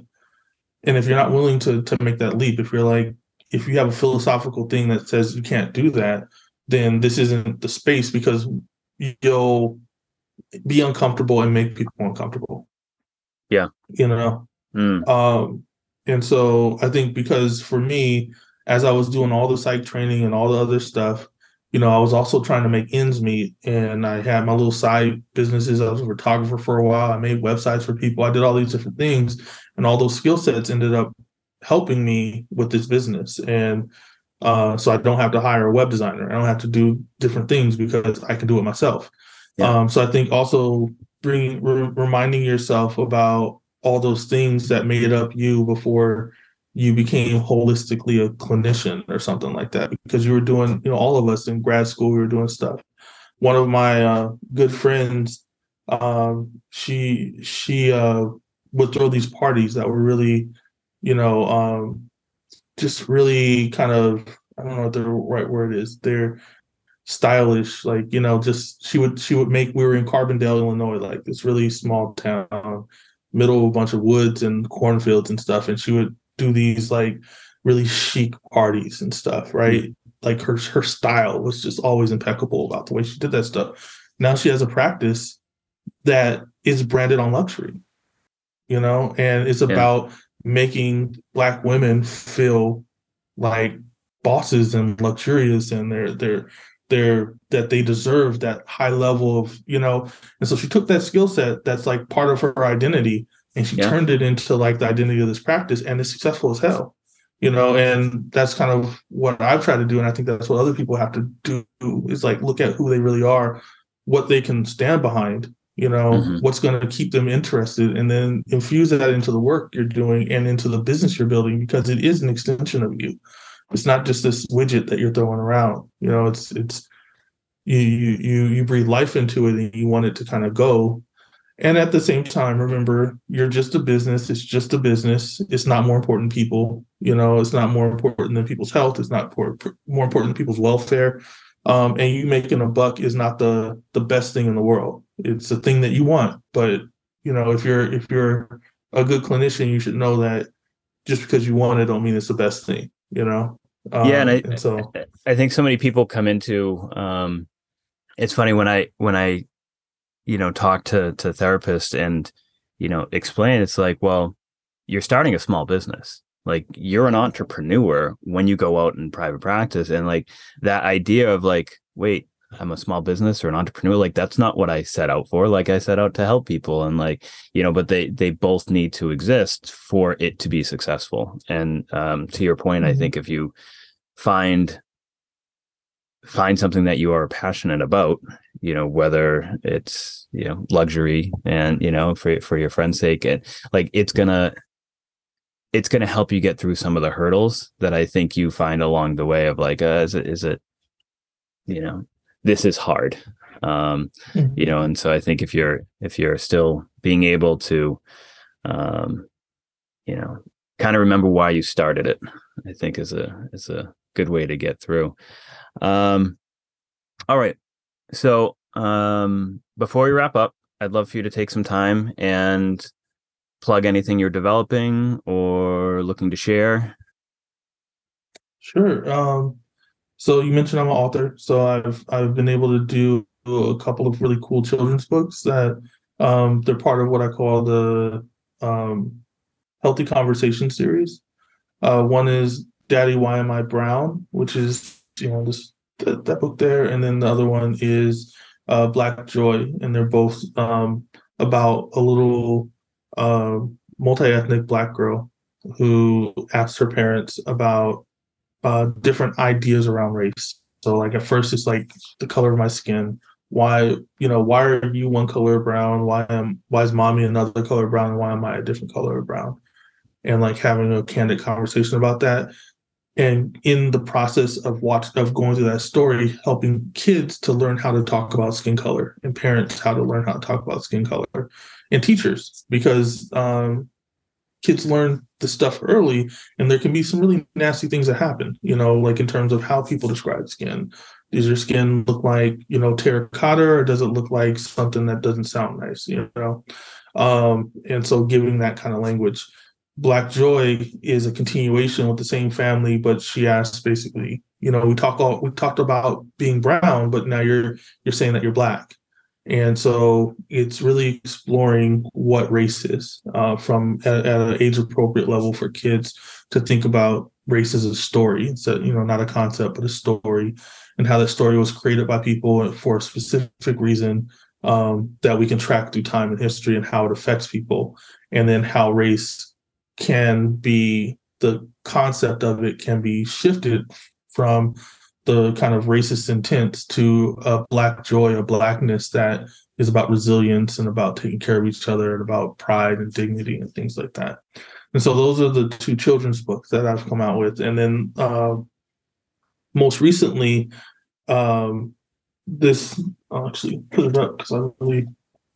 And if you're not willing to to make that leap, if you're like, if you have a philosophical thing that says you can't do that, then this isn't the space because you'll be uncomfortable and make people uncomfortable. Yeah. You know? Mm. Um, and so I think because for me, as I was doing all the psych training and all the other stuff, you know, I was also trying to make ends meet and I had my little side businesses. I was a photographer for a while. I made websites for people. I did all these different things and all those skill sets ended up helping me with this business. And uh, so I don't have to hire a web designer. I don't have to do different things because I can do it myself. Yeah. Um, so I think also bringing re- reminding yourself about all those things that made up you before you became holistically a clinician or something like that because you were doing you know all of us in grad school we were doing stuff. One of my uh, good friends um, she she uh, would throw these parties that were really you know um, just really kind of i don't know what the right word is they're stylish like you know just she would she would make we were in carbondale illinois like this really small town middle of a bunch of woods and cornfields and stuff and she would do these like really chic parties and stuff, right? Mm-hmm. Like her her style was just always impeccable about the way she did that stuff. Now she has a practice that is branded on luxury, you know, and it's about yeah. making black women feel like bosses and luxurious and they're they're they're that they deserve that high level of you know and so she took that skill set that's like part of her identity and she yeah. turned it into like the identity of this practice and it's successful as hell you know and that's kind of what i've tried to do and i think that's what other people have to do is like look at who they really are what they can stand behind you know mm-hmm. what's going to keep them interested and then infuse that into the work you're doing and into the business you're building because it is an extension of you it's not just this widget that you're throwing around you know it's it's you you you breathe life into it and you want it to kind of go and at the same time, remember, you're just a business. It's just a business. It's not more important people. You know, it's not more important than people's health. It's not more, more important than people's welfare. Um, and you making a buck is not the the best thing in the world. It's a thing that you want, but you know, if you're if you're a good clinician, you should know that just because you want it don't mean it's the best thing. You know. Um, yeah, and, I, and so I think so many people come into. Um, it's funny when I when I you know talk to to therapists and you know explain it's like well you're starting a small business. Like you're an entrepreneur when you go out in private practice. And like that idea of like wait i'm a small business or an entrepreneur like that's not what i set out for. Like i set out to help people and like you know but they they both need to exist for it to be successful. And um to your point mm-hmm. i think if you find find something that you are passionate about you know whether it's you know luxury and you know for for your friend's sake and like it's gonna it's gonna help you get through some of the hurdles that i think you find along the way of like uh, is it is it you know this is hard um mm-hmm. you know and so i think if you're if you're still being able to um you know kind of remember why you started it i think is a is a good way to get through um, all right. So um, before we wrap up, I'd love for you to take some time and plug anything you're developing or looking to share. Sure. Um, so you mentioned I'm an author, so I've I've been able to do a couple of really cool children's books that um, they're part of what I call the um, Healthy Conversation series. Uh, one is Daddy, Why Am I Brown, which is you know this that, book there, and then the other one is uh, Black Joy, and they're both um, about a little uh, multi-ethnic black girl who asks her parents about uh, different ideas around race. So like at first it's like the color of my skin. Why you know why are you one color brown? Why am why is mommy another color brown? Why am I a different color of brown? And like having a candid conversation about that and in the process of watch of going through that story helping kids to learn how to talk about skin color and parents how to learn how to talk about skin color and teachers because um, kids learn the stuff early and there can be some really nasty things that happen you know like in terms of how people describe skin. Does your skin look like you know terracotta or does it look like something that doesn't sound nice you know? Um, and so giving that kind of language Black Joy is a continuation with the same family, but she asks basically, you know, we talk all we talked about being brown, but now you're you're saying that you're black. And so it's really exploring what race is uh, from at, at an age appropriate level for kids to think about race as a story. So, you know, not a concept, but a story, and how that story was created by people for a specific reason um, that we can track through time and history and how it affects people, and then how race can be the concept of it can be shifted from the kind of racist intent to a black joy, a blackness that is about resilience and about taking care of each other and about pride and dignity and things like that. And so those are the two children's books that I've come out with. And then uh, most recently, um, this I'll actually put it up because I really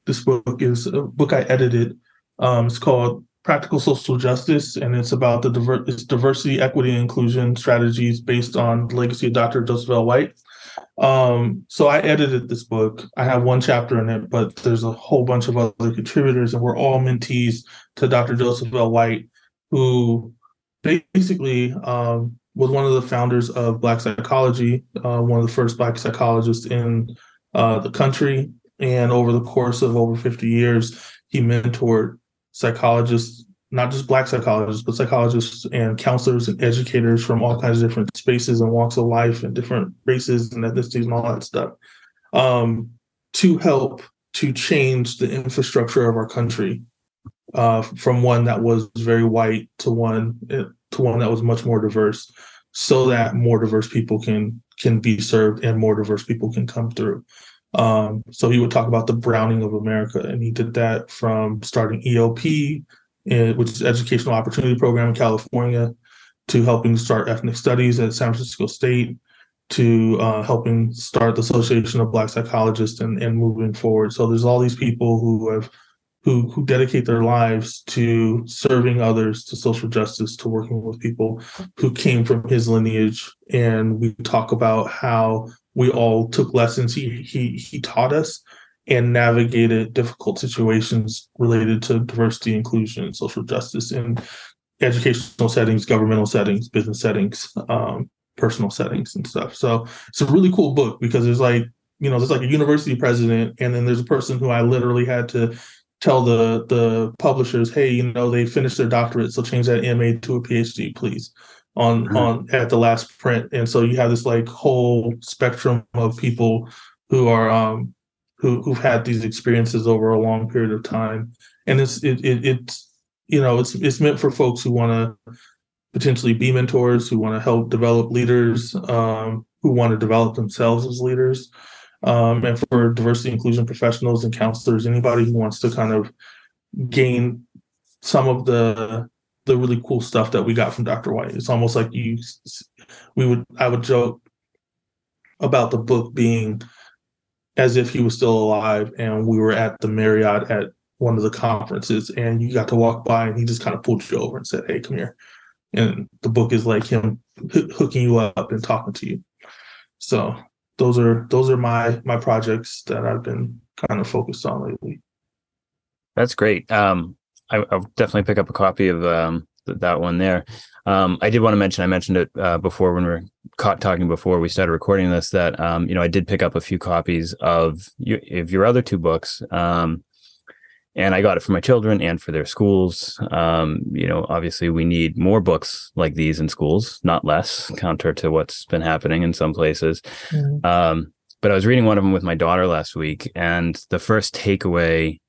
this book is a book I edited. Um, it's called Practical Social Justice, and it's about the diver- it's diversity, equity, and inclusion strategies based on the legacy of Dr. Joseph L. White. Um, so I edited this book. I have one chapter in it, but there's a whole bunch of other contributors, and we're all mentees to Dr. Joseph L. White, who basically um, was one of the founders of Black psychology, uh, one of the first Black psychologists in uh, the country. And over the course of over 50 years, he mentored psychologists, not just Black psychologists, but psychologists and counselors and educators from all kinds of different spaces and walks of life and different races and ethnicities and all that stuff um, to help to change the infrastructure of our country uh, from one that was very white to one to one that was much more diverse so that more diverse people can can be served and more diverse people can come through um, so he would talk about the browning of America, and he did that from starting EOP, eh, which is Educational Opportunity Program in California, to helping start ethnic studies at San Francisco State, to uh, helping start the Association of Black Psychologists, and, and moving forward. So there's all these people who have who who dedicate their lives to serving others, to social justice, to working with people who came from his lineage, and we talk about how we all took lessons he he he taught us and navigated difficult situations related to diversity, inclusion, social justice in educational settings, governmental settings, business settings, um, personal settings, and stuff. So it's a really cool book because there's like you know there's like a university president, and then there's a person who I literally had to tell the the publishers, hey, you know, they finished their doctorate, so change that MA to a PhD, please on mm-hmm. on at the last print. And so you have this like whole spectrum of people who are um who who've had these experiences over a long period of time. And it's it, it it's you know it's it's meant for folks who want to potentially be mentors who want to help develop leaders um who want to develop themselves as leaders. Um and for diversity inclusion professionals and counselors anybody who wants to kind of gain some of the the really cool stuff that we got from Dr. White. It's almost like you, we would, I would joke about the book being as if he was still alive and we were at the Marriott at one of the conferences and you got to walk by and he just kind of pulled you over and said, Hey, come here. And the book is like him hooking you up and talking to you. So those are those are my my projects that I've been kind of focused on lately. That's great. Um, I, will definitely pick up a copy of um, th- that one there. Um, I did want to mention, I mentioned it uh, before when we were caught talking before we started recording this, that, um, you know, I did pick up a few copies of, you, of your other two books. Um, and I got it for my children and for their schools. Um, you know, obviously we need more books like these in schools, not less, counter to what's been happening in some places. Mm-hmm. Um, but I was reading one of them with my daughter last week, and the first takeaway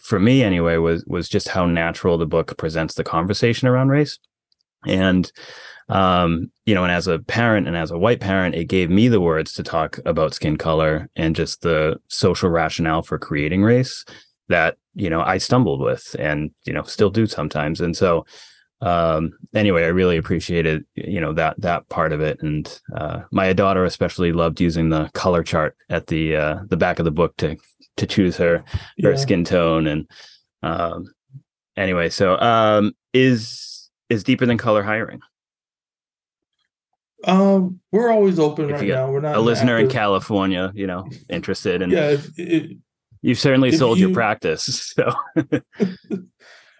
for me anyway was was just how natural the book presents the conversation around race. And um you know and as a parent and as a white parent it gave me the words to talk about skin color and just the social rationale for creating race that you know I stumbled with and you know still do sometimes. And so um anyway i really appreciated you know that that part of it. And uh my daughter especially loved using the color chart at the uh the back of the book to to choose her her yeah. skin tone and um anyway so um is is deeper than color hiring? Um we're always open if right now. We're not a listener active... in california you know interested and yeah if, you've certainly sold you... your practice so.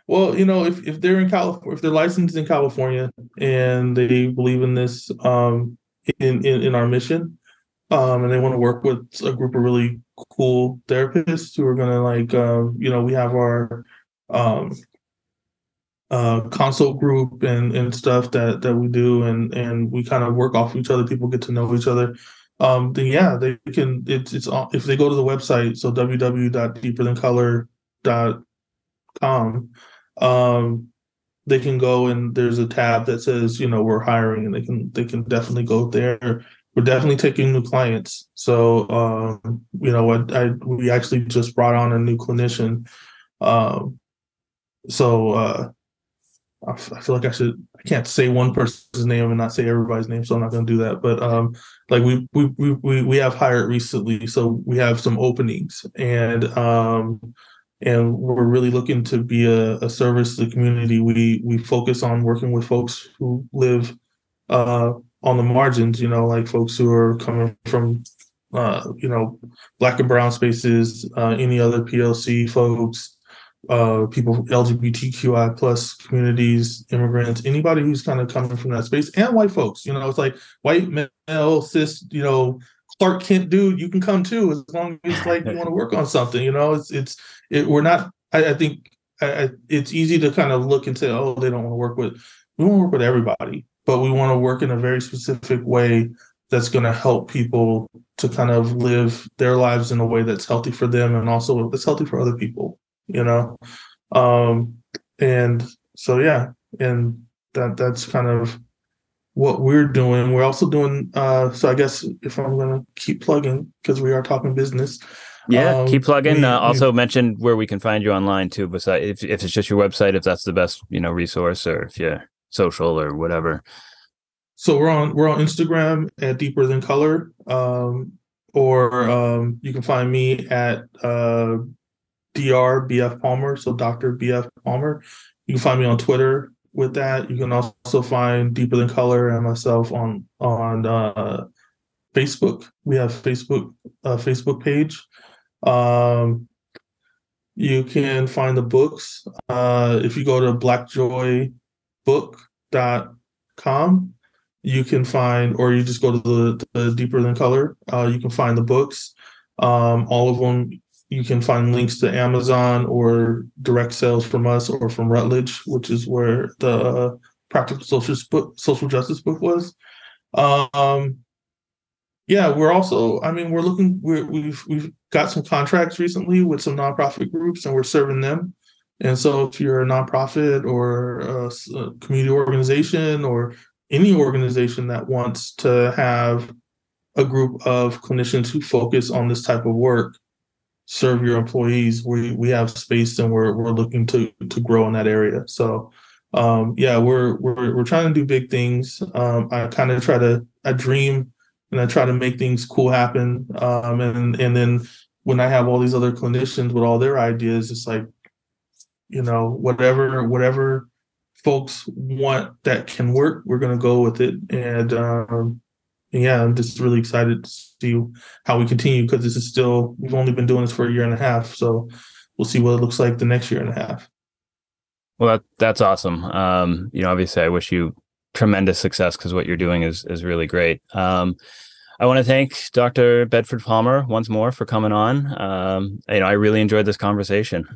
Well you know if, if they're in california if they're licensed in california and they believe in this um in in, in our mission um and they want to work with a group of really cool therapists who are gonna like um, you know we have our um, uh, consult group and and stuff that that we do and and we kind of work off each other. People get to know each other. Um, then yeah, they can. It's it's if they go to the website, so www.deeperthancolor.com. Um, they can go and there's a tab that says you know we're hiring and they can they can definitely go there we're definitely taking new clients. So um, you know I, I, we actually just brought on a new clinician. Um, so uh, I, f- I feel like i should i can't say one person's name and not say everybody's name so i'm not going to do that. But um, like we, we we we have hired recently so we have some openings. And um, and we're really looking to be a, a, service to the community. We we focus on working with folks who live uh, on the margins, you know, like folks who are coming from uh, you know black and brown spaces, uh, any other POC folks, uh, people LGBTQI plus communities, immigrants, anybody who's kind of coming from that space, and white folks. You know, it's like white male cis, you know, Clark Kent dude, you can come too as long as like you want to work on something. You know, it's it's it, we're not. I, I think I, it's easy to kind of look and say, oh, they don't want to work with. We want to work with everybody, but we want to work in a very specific way that's going to help people to kind of live their lives in a way that's healthy for them and also that's healthy for other people. You know, um, and so yeah, and that that's kind of what we're doing. We're also doing. Uh, so I guess if I'm going to keep plugging because we are talking business. Yeah, um, keep plugging. We, uh, also, we, mention where we can find you online too. Besides, if, if it's just your website, if that's the best you know resource, or if you're social or whatever. So we're on we're on Instagram at Deeper Than Color, um, or um, you can find me at uh, Dr. BF Palmer. So Doctor BF Palmer. You can find me on Twitter with that. You can also find Deeper Than Color and myself on on uh, Facebook. We have Facebook uh, Facebook page. Um, you can find the books uh, if you go to blackjoybook.com. You can find, or you just go to the, the Deeper Than Color. Uh, you can find the books. Um, all of them you can find links to Amazon or direct sales from us or from Routledge which is where the practical social book, social justice book was. Um, yeah, we're also. I mean, we're looking. We're, we've we've got some contracts recently with some nonprofit groups, and we're serving them. And so, if you're a nonprofit or a, community organization or any organization that wants to have a group of clinicians who focus on this type of work, serve your employees. We we have space and we're we're looking to to grow in that area. So um, yeah, we're we're we're trying to do big things. Um, I kind of try to I dream and I try to make things cool happen. Um, and and then when I have all these other clinicians with all their ideas, it's like you know whatever whatever folks want that can work, we're gonna go with it. And um, yeah, I'm just really excited to see how we continue because this is still we've only been doing this for a year and a half, so we'll see what it looks like the next year and a half. Well, that, that's awesome. Um, you know, obviously, I wish you tremendous success because what you're doing is is really great. Um, I want to thank Dr. Bedford Palmer once more for coming on. Um, you know, I really enjoyed this conversation,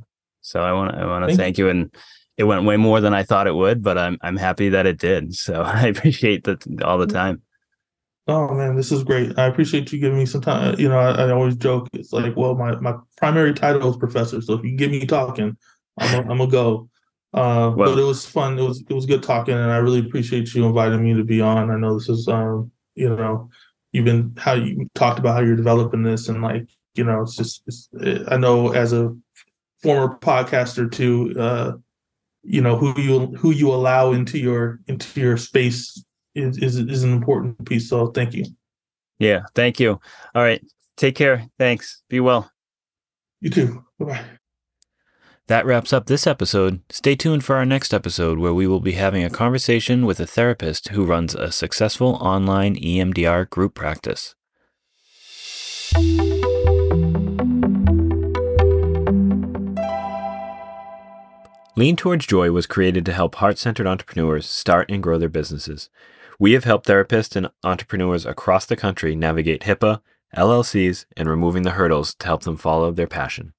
so I want I want to thank, thank you. And it went way more than I thought it would, but I'm I'm happy that it did. So I appreciate that all the time. Oh man, this is great. I appreciate you giving me some time. You know, I, I always joke. It's like, well, my, my primary title is professor, so if you get me talking, I'm a, I'm gonna go. Uh, well, but it was fun. It was it was good talking, and I really appreciate you inviting me to be on. I know this is um, you know, you've been how you talked about how you're developing this, and like you know, it's just it's, I know as a former podcaster too, uh, you know who you who you allow into your into your space is, is is an important piece. So thank you. Yeah, thank you. All right. Take care. Thanks. Be well. You too. Bye bye. That wraps up this episode. Stay tuned for our next episode where we will be having a conversation with a therapist who runs a successful online EMDR group practice. Lean Towards Joy was created to help heart centered entrepreneurs start and grow their businesses. We have helped therapists and entrepreneurs across the country navigate HIPAA, LLCs, and removing the hurdles to help them follow their passion.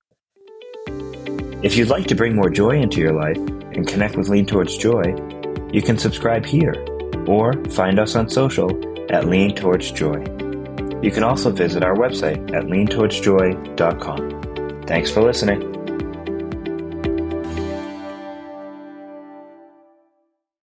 If you'd like to bring more joy into your life and connect with Lean Towards Joy, you can subscribe here or find us on social at Lean Towards Joy. You can also visit our website at leantowardsjoy.com. Thanks for listening.